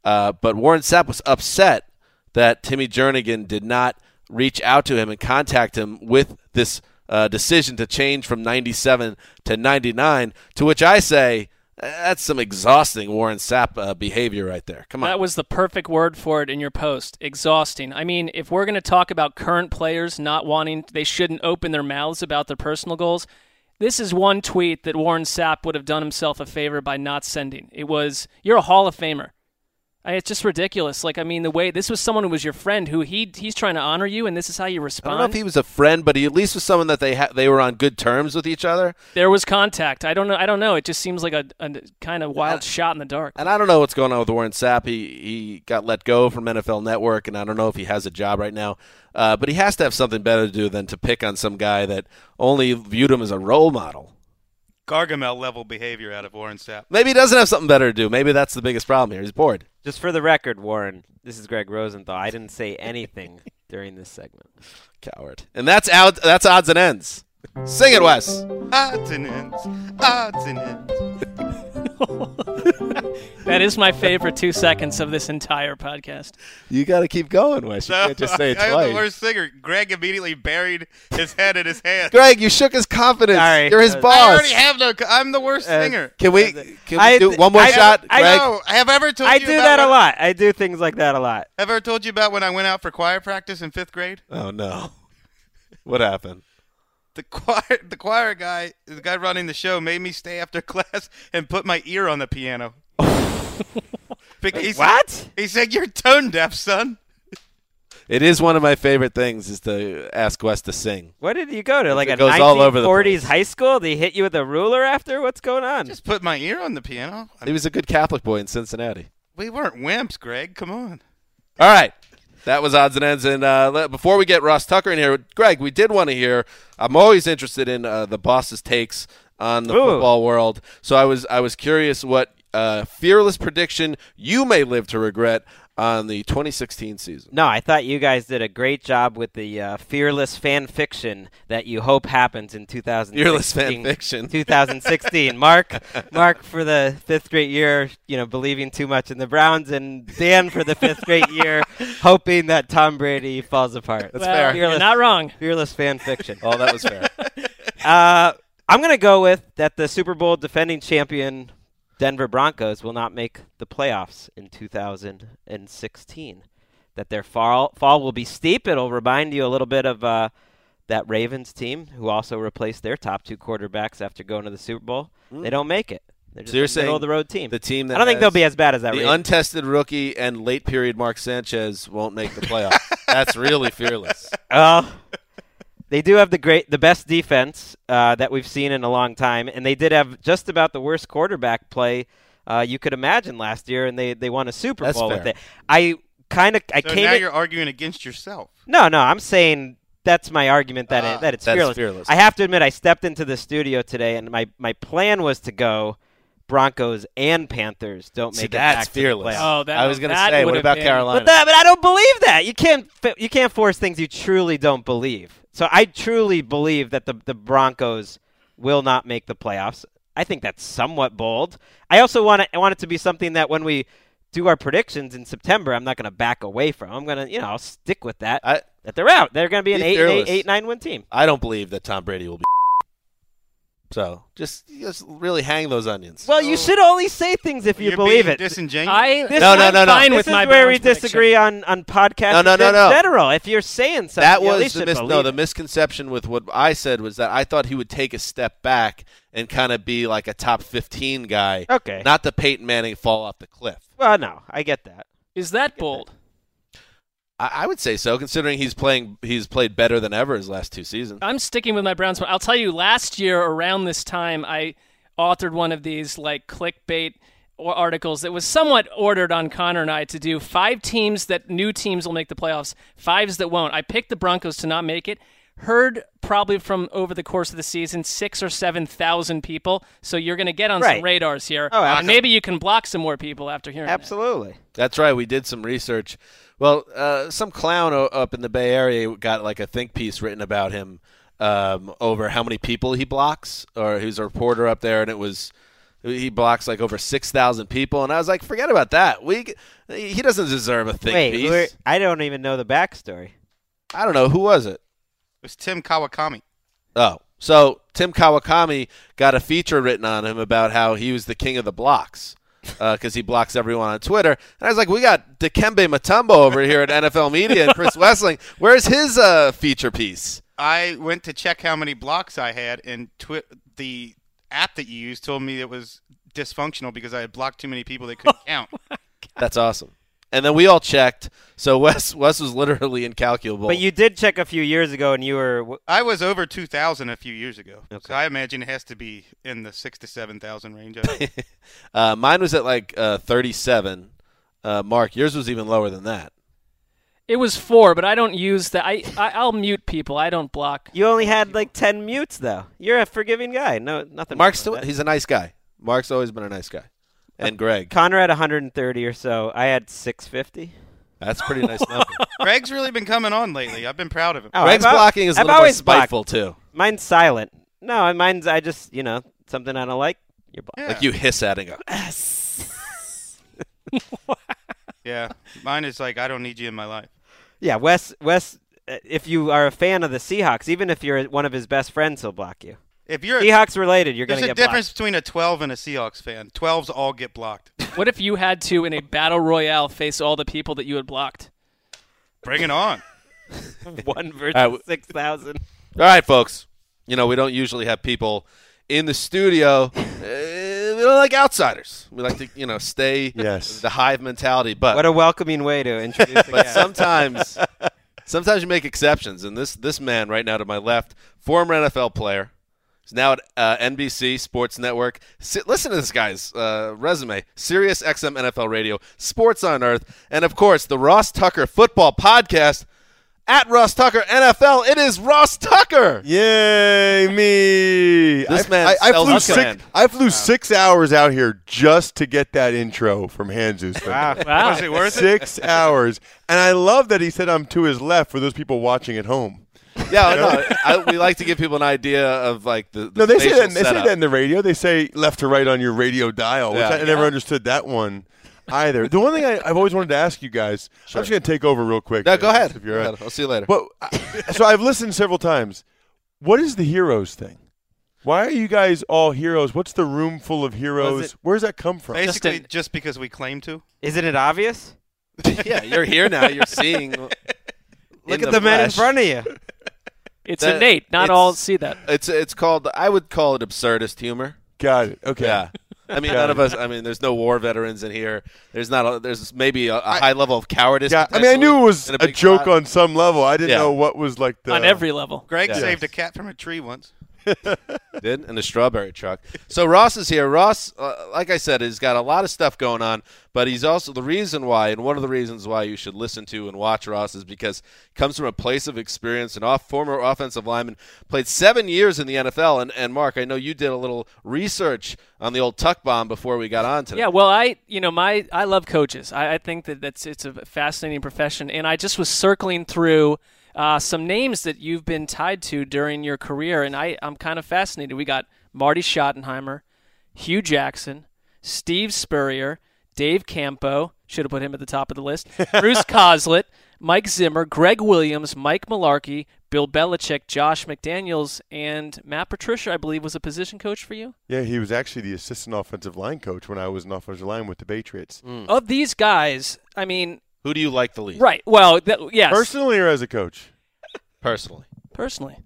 Uh, but Warren Sapp was upset that Timmy Jernigan did not reach out to him and contact him with this uh, decision to change from 97 to 99, to which I say, that's some exhausting Warren Sapp uh, behavior right there. Come on. That was the perfect word for it in your post. Exhausting. I mean, if we're going to talk about current players not wanting, they shouldn't open their mouths about their personal goals. This is one tweet that Warren Sapp would have done himself a favor by not sending. It was, "You're a Hall of Famer." I, it's just ridiculous. Like, I mean, the way this was someone who was your friend, who he he's trying to honor you, and this is how you respond. I don't know if he was a friend, but he at least was someone that they ha- they were on good terms with each other. there was contact. I don't know. I don't know. It just seems like a, a kind of wild shot in the dark. And I don't know what's going on with Warren Sapp. He he got let go from NFL Network, and I don't know if he has a job right now. Uh, but he has to have something better to do than to pick on some guy that only viewed him as a role model. Gargamel level behavior out of Warren Sapp. Maybe he doesn't have something better to do. Maybe that's the biggest problem here. He's bored. Just for the record, Warren, this is Greg Rosenthal. I didn't say anything during this segment. Coward. And that's out. That's odds and ends. Sing it, Wes. Odds and ends. Odds and ends. That is my favorite two seconds of this entire podcast. You got to keep going, Wes. You So, can't just say it I am twice. the worst singer. Greg immediately buried his head in his hands. Greg, you shook his confidence. Sorry. You're his Uh, boss. I already have no. I'm the worst Uh, singer. Can we? Can we I- do one more I- shot, I Greg? know. Have I ever told I you do about that a when- lot. I do things like that a lot. Have I ever told you about when I went out for choir practice in fifth grade? Oh no. What happened? The choir, the choir guy, the guy running the show, made me stay after class and put my ear on the piano. Bec- he said- What? He said, "You're tone deaf, son." It is one of my favorite things is to ask Wes to sing. What did you go to? Like It a goes all over the 1940s place. high school? Did he hit you with a ruler after? What's going on? Just put my ear on the piano. I He was a good Catholic boy in Cincinnati. we weren't wimps, Greg. Come on. All right. That was odds and ends. And uh, before we get Ross Tucker in here, Greg, we did want to hear. I'm always interested in uh, the boss's takes on the Ooh. football world. So I was I was curious what uh, fearless prediction you may live to regret on the 2016 season. No, I thought you guys did a great job with the uh, fearless fan fiction that you hope happens in 2016. Fearless fan fiction. 2016. Mark, Mark for the fifth straight year, you know, believing too much in the Browns, and Dan for the fifth straight year, hoping that Tom Brady falls apart. That's well, fair. You're not wrong. Fearless fan fiction. Oh, that was fair. Uh, I'm going to go with that the Super Bowl defending champion Denver Broncos will not make the playoffs in 2016. That their fall fall will be steep. It'll remind you a little bit of uh, that Ravens team who also replaced their top two quarterbacks after going to the Super Bowl. They don't make it. They're just So you're a middle saying of the road team. the team that I don't think they'll be as bad as that. the Ravens. untested rookie and late period Mark Sanchez won't make the playoffs. That's really fearless. Well, they do have the great, the best defense uh, that we've seen in a long time, and they did have just about the worst quarterback play uh, you could imagine last year, and they they won a Super That's Bowl with it. I kind of I So came now in- you're arguing against yourself. no no I'm saying that's my argument that Ah. it, that it's fearless. fearless. I have to admit I stepped into the studio today, and my my plan was to go. Broncos and Panthers don't See, make it that's back to the fearless. playoffs. Oh, that, I was going to say, what would've about been- Carolina? But that, but I don't believe that. You can't you can't force things you truly don't believe. So I truly believe that the the Broncos will not make the playoffs. I think that's somewhat bold. I also want it, I want it to be something that when we do our predictions in September, I'm not going to back away from. I'm going to, you know, I'll stick with that. I, that they're out. They're going to be an Be eight, eight, eight, nine win team. I don't believe that Tom Brady will be. So just just really hang those onions. Well, you should only say things if you You're believe being it. disingenuous. I This No, is- no, no, no. fine This with is my where we Browns prediction. disagree on on podcast No, no, no, in no. general. If you're saying something, that you at was least the should mis- no. believe The it. misconception with what I said was that I thought he would take a step back and kind of be like a top 15 guy. Okay. Not the Peyton Manning fall off the cliff. Well, no, I get that. Is that bold? I, would say so, considering he's playing. He's played better than ever his last two seasons. I'm sticking with my Browns. I'll tell you, last year around this time, I authored one of these like clickbait articles that was somewhat ordered on Connor and I to do five teams that new teams will make the playoffs, fives that won't. I picked the Broncos to not make it. Heard probably from over the course of the season six or seven thousand people. So you're going to get on Right. some radars here. Oh, and maybe you can block some more people after hearing that. Absolutely. That's right. We did some research. Well, uh, some clown o- up in the Bay Area got like a think piece written about him um, over how many people he blocks, or he was a reporter up there, and it was he blocks like over six thousand people, and I was like, forget about that. We he doesn't deserve a think Wait, piece. I don't even know the backstory. I don't know who was it. It was Tim Kawakami. Oh, so Tim Kawakami got a feature written on him about how he was the king of the blocks because he blocks everyone on Twitter. And I was like, we got Dikembe Mutombo over here at NFL Media and Chris Wesseling. Where's his uh, feature piece? I went to check how many blocks I had, and twi- the app that you used told me it was dysfunctional because I had blocked too many people that couldn't count. That's awesome. And then we all checked. So Wes Wes was literally incalculable. But you did check a few years ago, and you were. I was over 2,000 a few years ago. Okay. So I imagine it has to be in the six to 7,000 range. Uh, mine was at like uh, 37. Uh, Mark, yours was even lower than that. It was four, but I don't use that. I, I I'll mute people. I don't block. You only had like ten mutes, though. You're a forgiving guy. No, nothing. Mark's still, that. he's a nice guy. Mark's always been a nice guy. And Greg. Connor had 130 or so. I had 650. That's pretty nice number. Greg's really been coming on lately. I've been proud of him. Oh, Greg's I've blocking is a I've little more always blocked. spiteful too. Mine's silent. No, mine's I just you know something I don't like. You're blocked. Yeah. Like you hiss at and go. Yeah. Mine is like, I don't need you in my life. Yeah, Wes. Wes, uh, if you are a fan of the Seahawks, even if you're one of his best friends, he'll block you. If you're a, Seahawks related, you're there's gonna a get difference between a 12 and a Seahawks fan. 12s all get blocked. What if you had to, in a battle royale, face all the people that you had blocked? Bring it on. One versus All right, w- six thousand. All right, folks. You know we don't usually have people in the studio. Uh, we don't like outsiders. We like to you know stay Yes. the hive mentality. But What a welcoming way to introduce. but sometimes Sometimes you make exceptions, and this this man right now to my left, former NFL player, is now at uh, NBC Sports Network. Si- listen to this guy's uh, resume: Sirius XM NFL Radio, Sports on Earth, and of course the Ross Tucker Football Podcast. At Ross Tucker NFL, it is Ross Tucker. Yay, me! This I, man I, I flew the six. land. I flew six hours out here just to get that intro from Hanzus. Wow. Wow. Was it worth it? Six hours, and I love that he said I'm to his left for those people watching at home. Yeah, no, I, we like to give people an idea of like the, the No, they say spatial that. They say that in the radio. They say left to right on your radio dial, which Yeah. I never understood that one either. The one thing I, I've always wanted to ask you guys. I'm just going to take over real quick. No, go ahead. If you're all right. ahead. I'll see you later. But so I've listened several times. What is the heroes thing? Why are you guys all heroes? What's the room full of heroes? it- Where's that come from? Basically, Just just, because we claim to. Isn't it obvious? yeah, you're here now. You're seeing. Look at the, men in front of you. It's That- innate. Not it's- all see that. It's it's called. I would call it absurdist humor. Got it. Okay. Yeah. I mean, none of us. I mean, there's no war veterans in here. There's not. A, there's maybe a, a high level of cowardice. Yeah, I mean, I knew it was potentially, a, big joke crowd. on some level. I didn't Yeah. know what was like the on every level. Greg Yeah. saved a cat from a tree once. Did in a strawberry truck. So Ross is here. Ross, uh, like I said, has got a lot of stuff going on, but he's also the reason why, and one of the reasons why you should listen to and watch Ross is because he comes from a place of experience. An off former offensive lineman, played seven years in the NFL. And, and Mark, I know you did a little research on the old tuck bomb before we got on today. Yeah, well, I you know my I love coaches. I, I think that that's it's a fascinating profession, and I just was circling through uh, some names that you've been tied to during your career, and I I'm kind of fascinated. We got Marty Schottenheimer, Hue Jackson, Steve Spurrier, Dave Campo. Should have put him at the top of the list. Bruce Coslet, Mike Zimmer, Gregg Williams, Mike Mularkey, Bill Belichick, Josh McDaniels, and Matt Patricia. I believe was a position coach for you. Yeah, he was actually the assistant offensive line coach when I was an offensive line with the Patriots. Of these guys, I mean, Who do you like the least? right? Well, th- yes, Personally or as a coach? Personally. personally.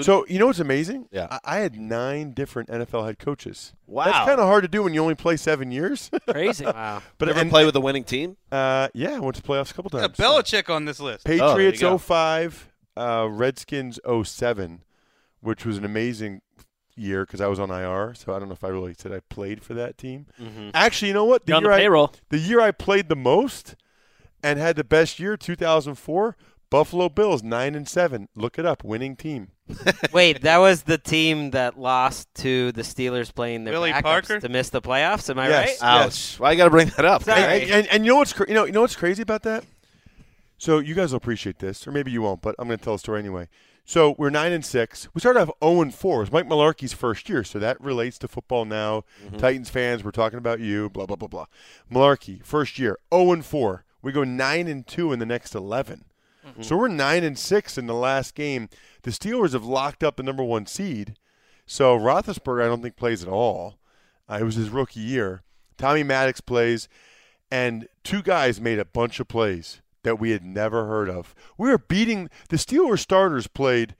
So you know what's amazing? Yeah. I, I had nine different NFL head coaches. Wow. That's kind of hard to do when you only play seven years. Crazy. Wow. but Ever and- play with a winning team? Uh, yeah, I went to playoffs a couple Yeah, times. Belichick on this list. Oh, there you Patriots go. 05, uh, Redskins 07, which was an amazing year because I was on IR. So I don't know if I really said I played for that team. Mm-hmm. Actually, you know what? You're on year the I- payroll. the year I played the most and had the best year, 2004, Buffalo Bills, nine and seven. Look it up, winning team. Wait, that was the team that lost to the Steelers playing their Willie backups Parker? to miss the playoffs. Am I Yes. right? Ouch. Why you got to bring that up? Sorry. And, and, and you know what's cra- you know you know what's crazy about that? So you guys will appreciate this, or maybe you won't, but I'm going to tell a story anyway. So we're nine and six. We started off zero and four. It was Mike Mularkey's first year, so that relates to football now. Mm-hmm. Titans fans, we're talking about you. Blah blah blah blah. Mularkey first year zero and four. We go nine and two in the next 11 So we're nine and six in the last game. The Steelers have locked up the number one seed. So Roethlisberger, I don't think plays at all. Uh, it was his rookie year. Tommy Maddox plays, and two guys made a bunch of plays that we had never heard of. We were beating the Steelers starters played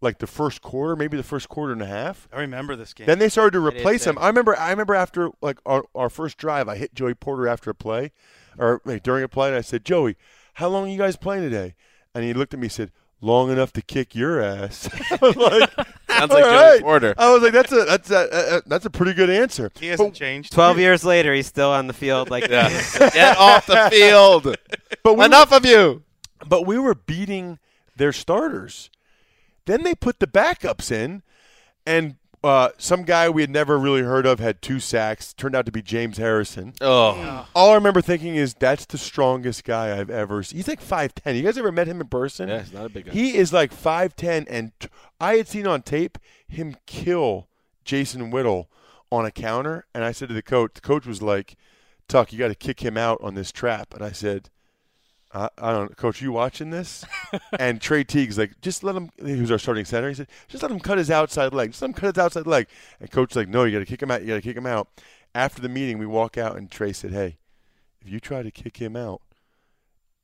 like the first quarter, maybe the first quarter and a half. I remember this game. Then they started to replace too. him. I remember. I remember after like our, our first drive, I hit Joey Porter after a play, or like, during a play, and I said, "Joey, how long are you guys playing today?" And he looked at me and said, "Long enough to kick your ass." I was like, Sounds "All like Joey right." Porter. I was like, "That's a that's a, uh, uh, that's a pretty good answer." he hasn't But, changed. Twelve years later, he's still on the field. Like, Yeah. Get off the field. but we Enough of you. but we were beating their starters. Then they put the backups in, and uh, some guy we had never really heard of had two sacks. Turned out to be James Harrison. Oh. All I remember thinking is that's the strongest guy I've ever seen. He's like five ten. You guys ever met him in person? Yeah, he's not a big guy. He is like five ten, and t- I had seen on tape him kill Jason Whittle on a counter. And I said to the coach, the coach was like, "Tuck, you got to kick him out on this trap." And I said. I, I don't know, Coach. You watching this? and Trey Teague's like, just let him. who's our starting center. He said, just let him cut his outside leg. Just let him cut his outside leg. And Coach's like, no, you got to kick him out. You got to kick him out. After the meeting, we walk out, and Trey said, hey, if you try to kick him out,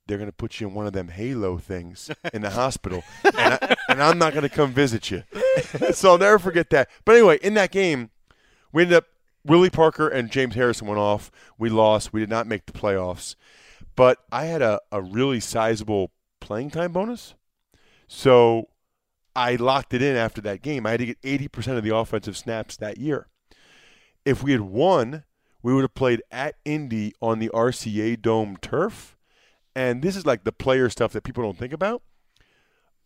they're going to put you in one of them halo things in the hospital, and, I, and I'm not going to come visit you. so I'll never forget that. But anyway, in that game, we ended up Willie Parker and James Harrison went off. We lost. We did not make the playoffs. But I had a, a really sizable playing time bonus. So I locked it in after that game. I had to get 80% of the offensive snaps that year. If we had won, we would have played at Indy on the RCA Dome turf. And this is like the player stuff that people don't think about.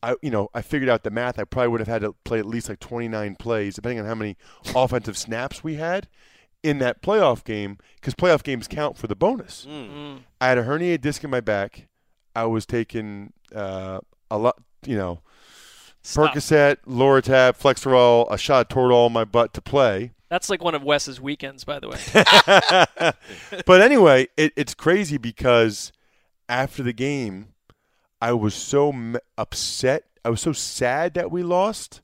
I, you know, I figured out the math. I probably would have had to play at least like 29 plays, depending on how many offensive snaps we had in that playoff game, because playoff games count for the bonus. Mm. I had a herniated disc in my back. I was taking uh, a lot, you know, Stop. Percocet, Lortab, Flexeril, a shot of Toradol in my butt to play. That's like one of Wes's weekends, by the way. but anyway, it, it's crazy because after the game, I was so m- upset. I was so sad that we lost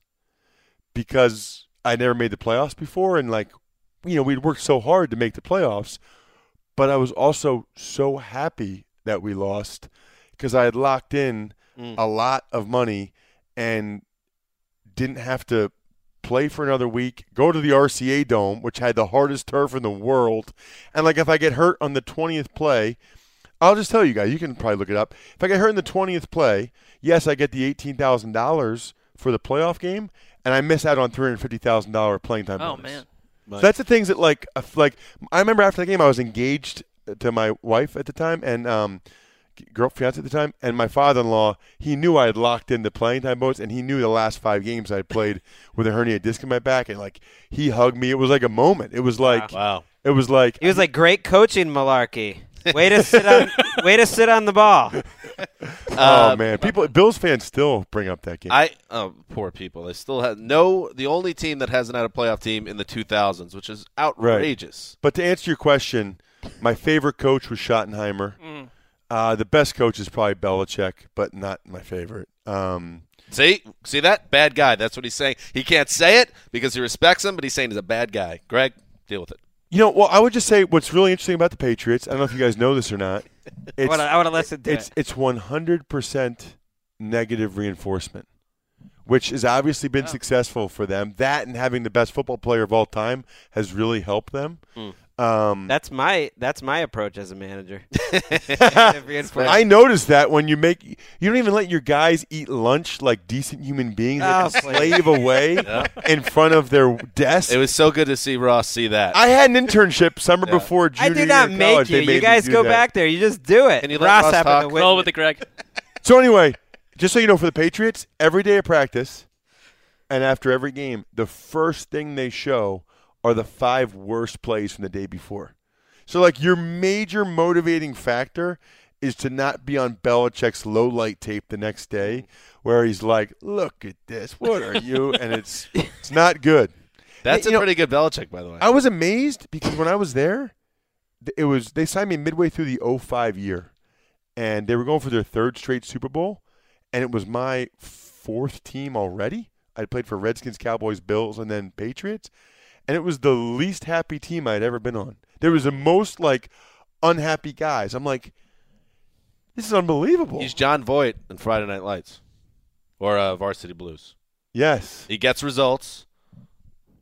because I never made the playoffs before, and like, you know, we'd worked so hard to make the playoffs. But I was also so happy that we lost because I had locked in Mm. a lot of money and didn't have to play for another week, go to the RCA Dome, which had the hardest turf in the world. And like if I get hurt on the 20th play, I'll just tell you guys, you can probably look it up. If I get hurt in the 20th play, yes, I get the $18,000 for the playoff game and I miss out on $350,000 playing time oh bonus. man. So that's the things that like like I remember after the game I was engaged to my wife at the time and um girl fiance at the time and my father-in-law he knew I had locked in the playing time bonus and he knew the last 5 games I had played with a hernia disc in my back and like he hugged me it was like a moment it was like Wow. it was like He was like, "Great coaching, Mularkey. Way to sit on, way to sit on the ball." oh Uh, man people Bills fans still bring up that game I oh poor people. They still have no. The only team that hasn't had a playoff team in the 2000s, which is outrageous. But to answer your question, my favorite coach was Schottenheimer. Mm. Uh, the best coach is probably Belichick, but not my favorite. Um, See, see that bad guy. That's what he's saying. He can't say it because he respects him, but he's saying he's a bad guy. Greg, deal with it. you know, well, I would just say what's really interesting about the Patriots. I don't know if you guys know this or not. I It's would I would have listened to it's it. it's 100% negative reinforcement, which has obviously been successful for them. That and having the best football player of all time has really helped them. Mm. Um, That's my that's my approach as a manager. I noticed that when you make you don't even let your guys eat lunch like decent human beings, Oh, they please. slave away in front of their desk. It was so good to see Ross see that. I had an internship summer before I junior do not year of make college. You. made You guys go that. back there. You just do it. Can you let Ross Ross happened talk? to Roll win. Roll with it, Greg. So anyway, just so you know, for the Patriots, every day of practice and after every game, the first thing they show are the five worst plays from the day before. So like your major motivating factor is to not be on Belichick's low light tape the next day where he's like, "Look at this. What are you?" and it's it's not good. That's You a know, pretty good Belichick, by the way. I was amazed because when I was there, it was they signed me midway through the 05 year, and they were going for their third straight Super Bowl, and it was my fourth team already. I played for Redskins, Cowboys, Bills, and then Patriots, and it was the least happy team I'd ever been on. There was the most like unhappy guys. I'm like, this is unbelievable. He's Jon Voight in Friday Night Lights or uh, Varsity Blues. yes. He gets results,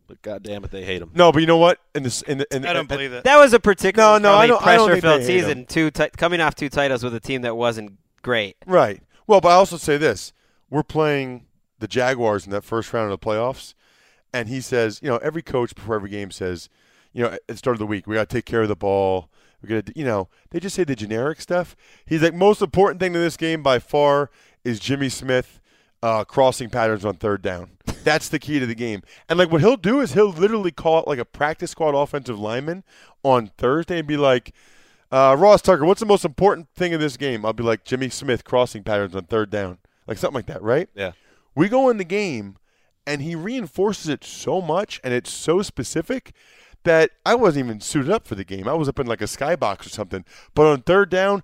but God damn it, they hate him. No, but you know what? In this, in the, in I don't in- believe it. That was a particularly No, no, I don't- I don't think pressure-filled season. Two ti- coming off two titles with a team that wasn't great. Right. Well, but I also say this: we're playing the Jaguars in that first round of the playoffs, and he says, you know, every coach before every game says, you know, at the start of the week, we got to take care of the ball. We got to, you know, they just say the generic stuff. He's like, most important thing to this game by far is Jimmy Smith uh, crossing patterns on third down. That's the key to the game. And like what he'll do is he'll literally call it like a practice squad offensive lineman on Thursday and be like, uh, Ross Tucker, what's the most important thing in this game? I'll be like Jimmy Smith crossing patterns on third down, like something like that, right? Yeah. We go in the game, and he reinforces it so much, and it's so specific that I wasn't even suited up for the game. I was up in like a skybox or something. But on third down,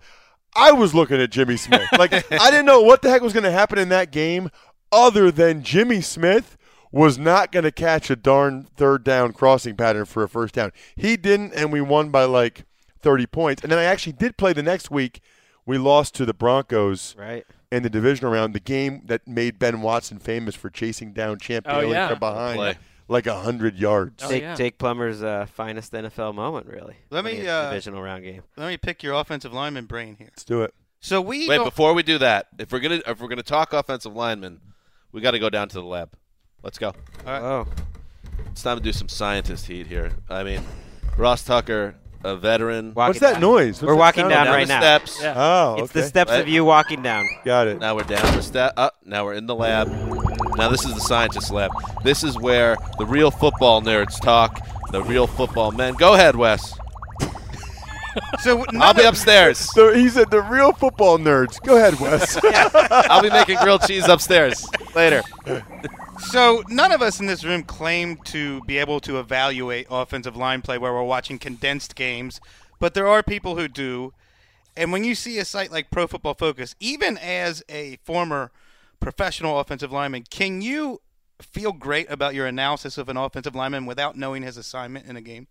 I was looking at Jimmy Smith. like I didn't know what the heck was going to happen in that game, other than Jimmy Smith was not going to catch a darn third down crossing pattern for a first down. He didn't, and we won by like 30 points. And then I actually did play the next week. We lost to the Broncos Right. In the divisional round, the game that made Ben Watson famous for chasing down Champ Oh, Bailey yeah. from behind Play. like a hundred yards. Oh, Jake, yeah. Jake Plummer's uh, finest NFL moment, really. Let me, uh, divisional round game. Let me pick your offensive lineman brain here. Let's do it. So we Wait, go- before we do that, if we're gonna if we're gonna talk offensive linemen, we got to go down to the lab. Let's go. Oh. It's time to do some scientist heat here. I mean, Ross Tucker, a veteran. What's that noise? What's We're that walking sound? down Down right the now. steps. Yeah. Oh, It's the steps Right. of you walking down. Got it. Now we're down the step. Up. Uh, now we're in the lab. Now this is the scientist lab. This is where the real football nerds talk. The real football men. Go ahead, Wes. so I'll be upstairs. So he said the real football nerds. Go ahead, Wes. I'll be making grilled cheese upstairs later. So none of us in this room claim to be able to evaluate offensive line play where we're watching condensed games, but there are people who do. And when you see a site like Pro Football Focus, even as a former professional offensive lineman, can you feel great about your analysis of an offensive lineman without knowing his assignment in a game?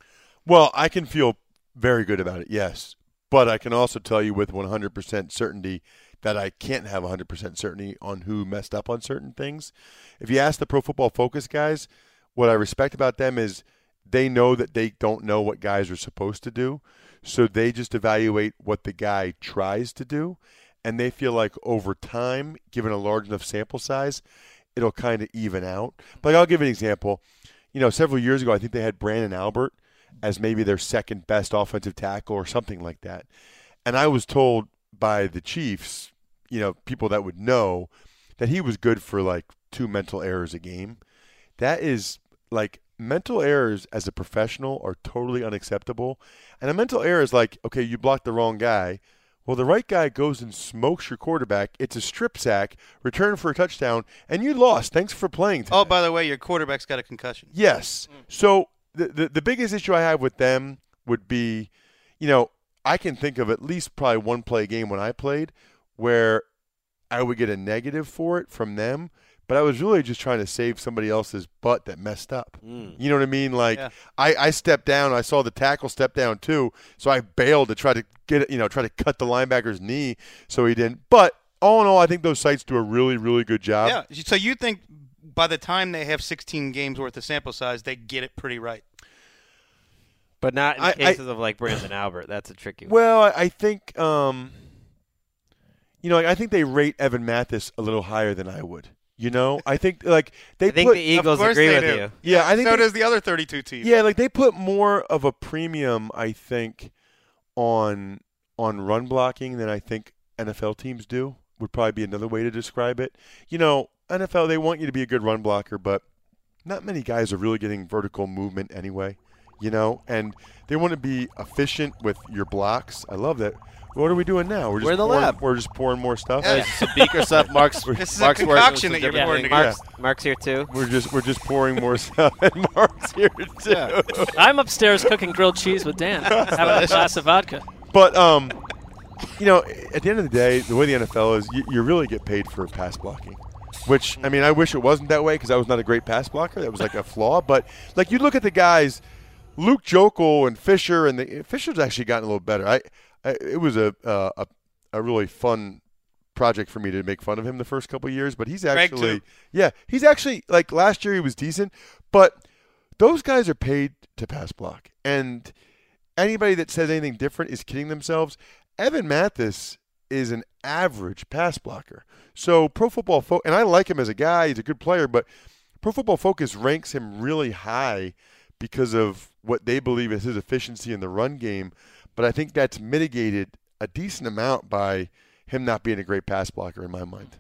Well, I can feel very good about it, yes. But I can also tell you with 100% certainty that I can't have 100% certainty on who messed up on certain things. If you ask the Pro Football Focus guys, what I respect about them is they know that they don't know what guys are supposed to do. So they just evaluate what the guy tries to do. And they feel like over time, given a large enough sample size, it'll kind of even out. But I'll give an example. You know, several years ago, I think they had Branden Albert as maybe their second best offensive tackle or something like that. And I was told by the Chiefs, you know, people that would know, that he was good for like two mental errors a game. That is like mental errors as a professional are totally unacceptable. And a mental error is like, okay, you blocked the wrong guy. Well, the right guy goes and smokes your quarterback. It's a strip sack, return for a touchdown, and you lost. Thanks for playing. Today. Oh, by the way, your quarterback's got a concussion. Yes. Mm. So the, the the biggest issue I have with them would be, you know, I can think of at least probably one play game when I played where I would get a negative for it from them, but I was really just trying to save somebody else's butt that messed up. Mm. You know what I mean? Like Yeah. I, I stepped down, I saw the tackle step down too, so I bailed to try to get it, you know, try to cut the linebacker's knee so he didn't. But all in all, I think those sites do a really, really good job. Yeah. So you think by the time they have 16 games worth of sample size, they get it pretty right? But not in I- I- cases of like Branden Albert. That's a tricky one. Well, I, I think, um, you know, like, I think they rate Evan Mathis a little higher than I would. You know, I think like they I think put, the Eagles course agree they with do. you. Yeah, I think so they- does the other 32 teams. Yeah, like they put more of a premium, I think, on on run blocking than I think NFL teams do. Would probably be another way to describe it. You know, NFL they want you to be a good run blocker, but not many guys are really getting vertical movement anyway. You know, and they want to be efficient with your blocks. I love that. What are we doing now? We're just We're in the pouring, lab. We're just pouring more stuff. There's some beaker stuff. Mark's, This is a Mark's working with concoction some that you're different pouring things. together. Mark's, Mark's here too. We're just we're just pouring more stuff, and Mark's here too. Yeah. I'm upstairs cooking grilled cheese with Dan, having a glass of vodka. But um, you know, at the end of the day, the way the NFL is, you, you really get paid for pass blocking. Which I mean, I wish it wasn't that way because I was not a great pass blocker. That was like a flaw. But like you look at the guys, Luke Joeckel and Fisher, and the Fisher's actually gotten a little better. I, I it was a uh, a a really fun project for me to make fun of him the first couple of years. But he's actually yeah, he's actually like last year he was decent, but those guys are paid to pass block, and anybody that says anything different is kidding themselves. Evan Mathis is an average pass blocker. So Pro Football Fo- and I like him as a guy. He's a good player, but Pro Football Focus ranks him really high because of what they believe is his efficiency in the run game. But I think that's mitigated a decent amount by him not being a great pass blocker in my mind.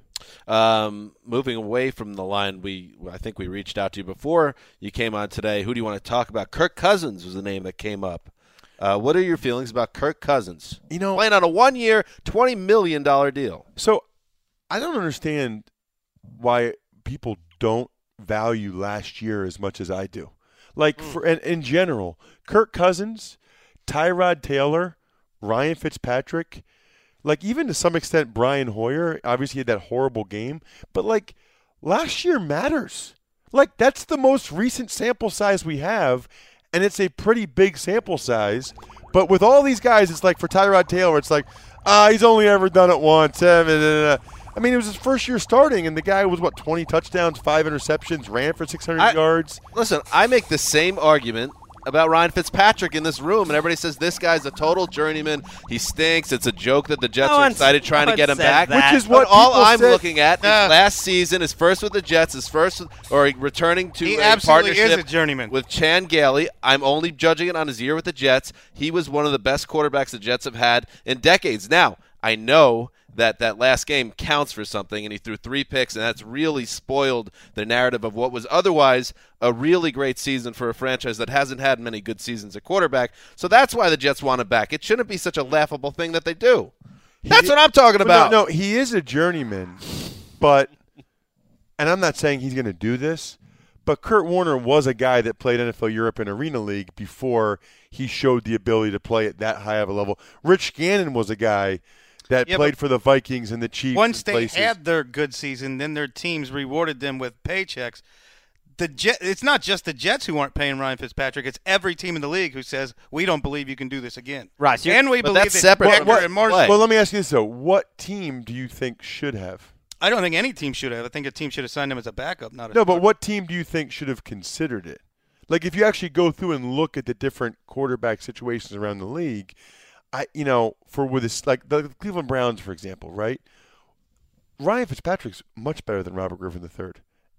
Um, moving away from the line, we I think we reached out to you before you came on today. Who do you want to talk about? Kirk Cousins was the name that came up. Uh, what are your feelings about Kirk Cousins? You know, playing on a one-year, twenty million dollar deal. So I don't understand why people don't value last year as much as I do. Like for in, in general, Kirk Cousins, Tyrod Taylor, Ryan Fitzpatrick, like even to some extent Brian Hoyer, obviously he had that horrible game, but like last year matters. Like that's the most recent sample size we have and it's a pretty big sample size. But with all these guys, it's like for Tyrod Taylor, it's like, ah, he's only ever done it once. eh. I mean, it was his first year starting, and the guy was what, 20 touchdowns, five interceptions, ran for 600 I- yards. Listen, I make the same argument about Ryan Fitzpatrick in this room, and everybody says this guy's a total journeyman. He stinks. It's a joke that the Jets No are one- excited trying no to get him back. that. Which is But what all I'm said- looking at is Nah. last season, his first with the Jets, his first with, or returning to He a absolutely is partnership a journeyman. with Chan Gailey. I'm only judging it on his year with the Jets. He was one of the best quarterbacks the Jets have had in decades. Now, I know that that last game counts for something, and he threw three picks, and that's really spoiled the narrative of what was otherwise a really great season for a franchise that hasn't had many good seasons at quarterback. So that's why the Jets want him back. It shouldn't be such a laughable thing that they do. That's what I'm talking about. No, no, he is a journeyman, but and I'm not saying he's going to do this, but Kurt Warner was a guy that played NFL Europe and Arena League before he showed the ability to play at that high of a level. Rich Gannon was a guy that Yeah, played for the Vikings and the Chiefs. Once they places. had their good season, then their teams rewarded them with paychecks. The Jet, it's not just the Jets who aren't paying Ryan Fitzpatrick. It's every team in the league who says we don't believe you can do this again. Ross, you're- and we But believe that's that separate Decker from what- and Marshall. Well, let me ask you this though: What team do you think should have? I don't think any team should have. I think a team should have signed him as a backup, not a No, but what team do you think should have considered it? Like, if you actually go through and look at the different quarterback situations around the league, I, you know, for with this, like the Cleveland Browns, for example, right? Ryan Fitzpatrick's much better than Robert Griffin III,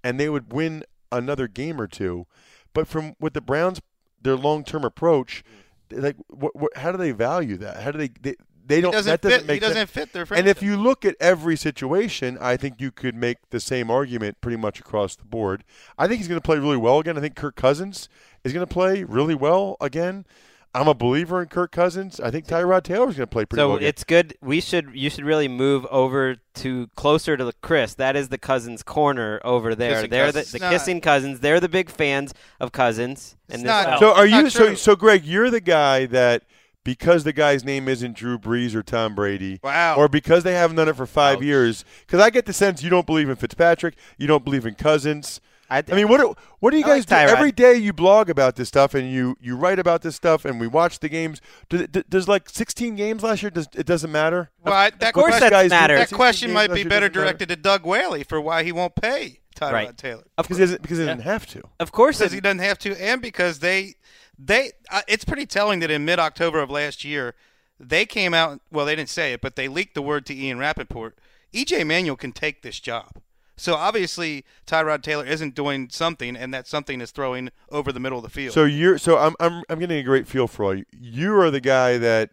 and they would win another game or two. But from with the Browns, their long-term approach, like, what, what, how do they value that? How do they? They, they don't. doesn't that doesn't fit- make he doesn't sense. fit their And if you look at every situation, I think you could make the same argument pretty much across the board. I think he's going to play really well again. I think Kirk Cousins is going to play really well again. I'm a believer in Kirk Cousins. I think Tyrod Taylor is going to play pretty So well. again. it's good. We should you should really move over to closer to the Chris. That is the Cousins corner over there. Kissing they're Cousins. the, the Nah. kissing Cousins. They're the big fans of Cousins. It's And not- this, so are It's you? not So so Greg, you're the guy that because the guy's name isn't Drew Brees or Tom Brady, Wow. or because they haven't done it for five Ouch. years. Because I get the sense you don't believe in Fitzpatrick, you don't believe in Cousins. I, I mean, what do, what do you I like guys do? Every day you blog about this stuff and you, you write about this stuff and we watch the games. Do, do, does like 16 games last year? Does it doesn't matter? Well, I- that of course question, that guys do matters. that question might be better doesn't matter? directed to Doug Whaley for why he won't pay Tyrod Right. Taylor. Of Because course, it, because it didn't have to. of course, because he doesn't have to, and because they they uh, it's pretty telling that in mid October of last year they came out. Well, they didn't say it, but they leaked the word to Ian Rapoport. EJ Manuel can take this job. So obviously Tyrod Taylor isn't doing something, and that something is throwing over the middle of the field. So you're so I'm I'm I'm getting a great feel for you. You are the guy that,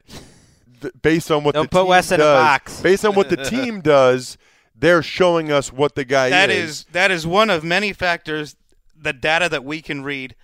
based on what Don't the put team Wes in a does, box. based on what the team does, they're showing us what the guy that is. is that is one of many factors. The data that we can read,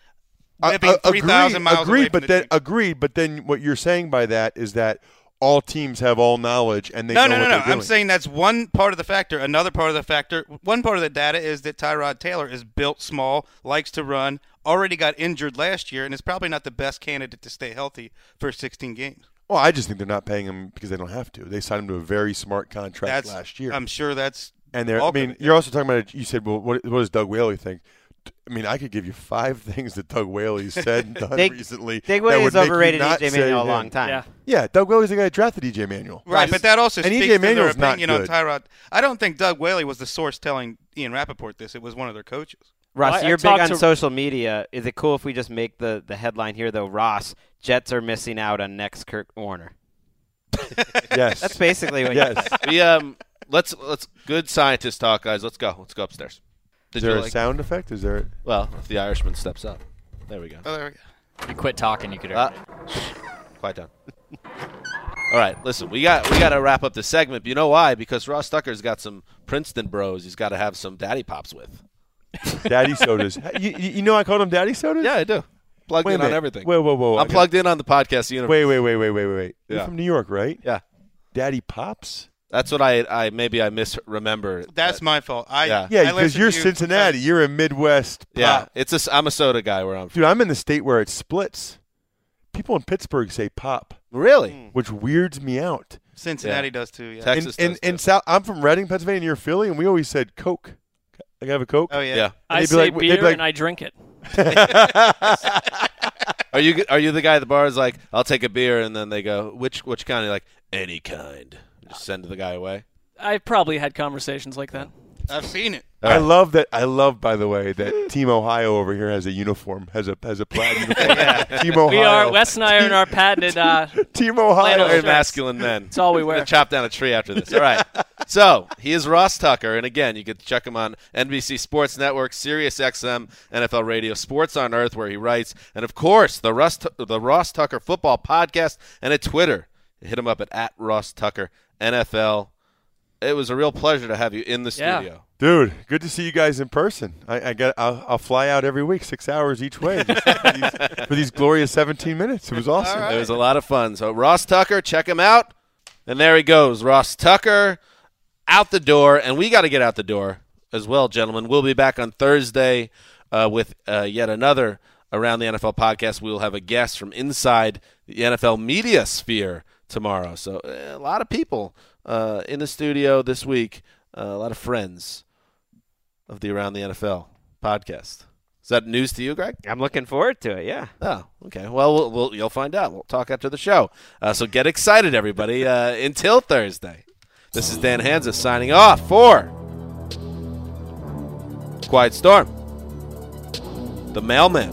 Uh, living uh, three thousand miles agreed, away from but the then team. agreed. But then what you're saying by that is that all teams have all knowledge and they no, no, no, no. I'm saying that's one part of the factor. Another part of the factor, one part of the data is that Tyrod Taylor is built small, likes to run, already got injured last year, and is probably not the best candidate to stay healthy for 16 games. Well, I just think they're not paying him because they don't have to. They signed him to a very smart contract That's last year. I'm sure that's and they're. I mean, you're also talking about. You said, well, what, what does Doug Whaley think? I mean, I could give you five things that Doug Whaley said and done Dig- recently. Doug that Whaley would has make you overrated not EJ Manuel a long time. Yeah. Yeah, Doug Whaley's the guy that drafted EJ Manuel. right. But that also and speaks EJ to their Manuel's not opinion on good. Tyrod. I don't think Doug Whaley was the source telling Ian Rapoport this. It was one of their coaches. Ross, Well, I- I you're big on to- social media. Is it cool if we just make the, the headline here though? Ross, Jets are missing out on next Kurt Warner. Yes. That's basically what. yes. we um let's let's good scientist talk, guys. Let's go. Let's go upstairs. Is there a like? sound effect? Is there? Well, if the Irishman steps up, there we go. Oh, there we go. You quit talking, you could. Uh, quiet down. All right, listen, we got we got to wrap up the segment. But you know why? Because Ross Tucker's got some Princeton bros. He's got to have some daddy pops with. Daddy sodas. you, you you know I called them daddy sodas. Yeah, I do. Plugged Wait in on minute. everything. Whoa, whoa, whoa! I I'm got- plugged in on the podcast universe. Wait, wait, wait, wait, wait, wait, wait. You're from New York, right? Yeah, Daddy pops. That's what I I maybe I misremember. That's that. my fault. I Yeah. Yeah, because you're you- Cincinnati. You're a Midwest. yeah. It's a s- I'm a soda guy where I'm from. Dude, I'm in the state where it splits. People in Pittsburgh say pop, Really? Hmm. which weirds me out. Cincinnati Yeah. does too. Yeah. Tex- Texas in, in, does in too. South, I'm from Reading, Pennsylvania. You're Philly, and we always said Coke. Like, I have a Coke. oh yeah. Yeah. I they'd be say like- they'd be beer like- and I drink it. Are you are you the guy at the bar is like, I'll take a beer, and then they go, which which kind? You're like, any kind. Just send the guy away. I've probably had conversations like that. I've seen it. All I love that. I love, by the way, that Team Ohio over here has a uniform, has a has a plaid uniform. Team Ohio. We are Wes and I are in our patented uh, Team Ohio. Very masculine men. That's all we We're wear. gonna chop down a tree after this. All right. so he is Ross Tucker, and again, you can check him on NBC Sports Network, Sirius XM, NFL Radio, Sports on Earth, where he writes, and of course the Russ the Ross Tucker Football Podcast, and at Twitter. Hit him up at, at Ross Tucker NFL. It was a real pleasure to have you in the Yeah. studio. Dude, good to see you guys in person. I, I got. I'll, I'll fly out every week, six hours each way, just for, these, for these glorious 17 minutes. It was awesome. It was a lot of fun. So Ross Tucker, check him out. And there he goes, Ross Tucker, out the door, and we got to get out the door as well, gentlemen. We'll be back on Thursday uh, with uh, yet another around the NFL podcast. We will have a guest from inside the NFL media sphere tomorrow. So uh, a lot of people uh, in the studio this week. Uh, a lot of friends of the Around the NFL podcast. Is that news to you, Greg? I'm looking forward to it. Yeah. Oh, okay. Well, we'll, we'll you'll find out. We'll talk after the show. Uh, so get excited, everybody. Uh, until Thursday. This is Dan Hanzus signing off for Quiet Storm, the Mailman,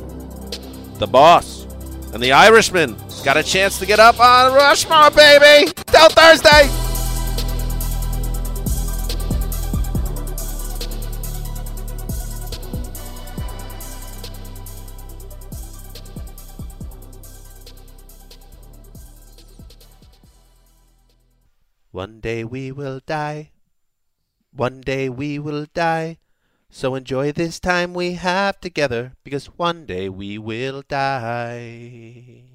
the Boss, and the Irishman. Got a chance to get up on Rushmore, baby. Till Thursday. One day we will die. One day we will die. So enjoy this time we have together because one day we will die.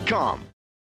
Come.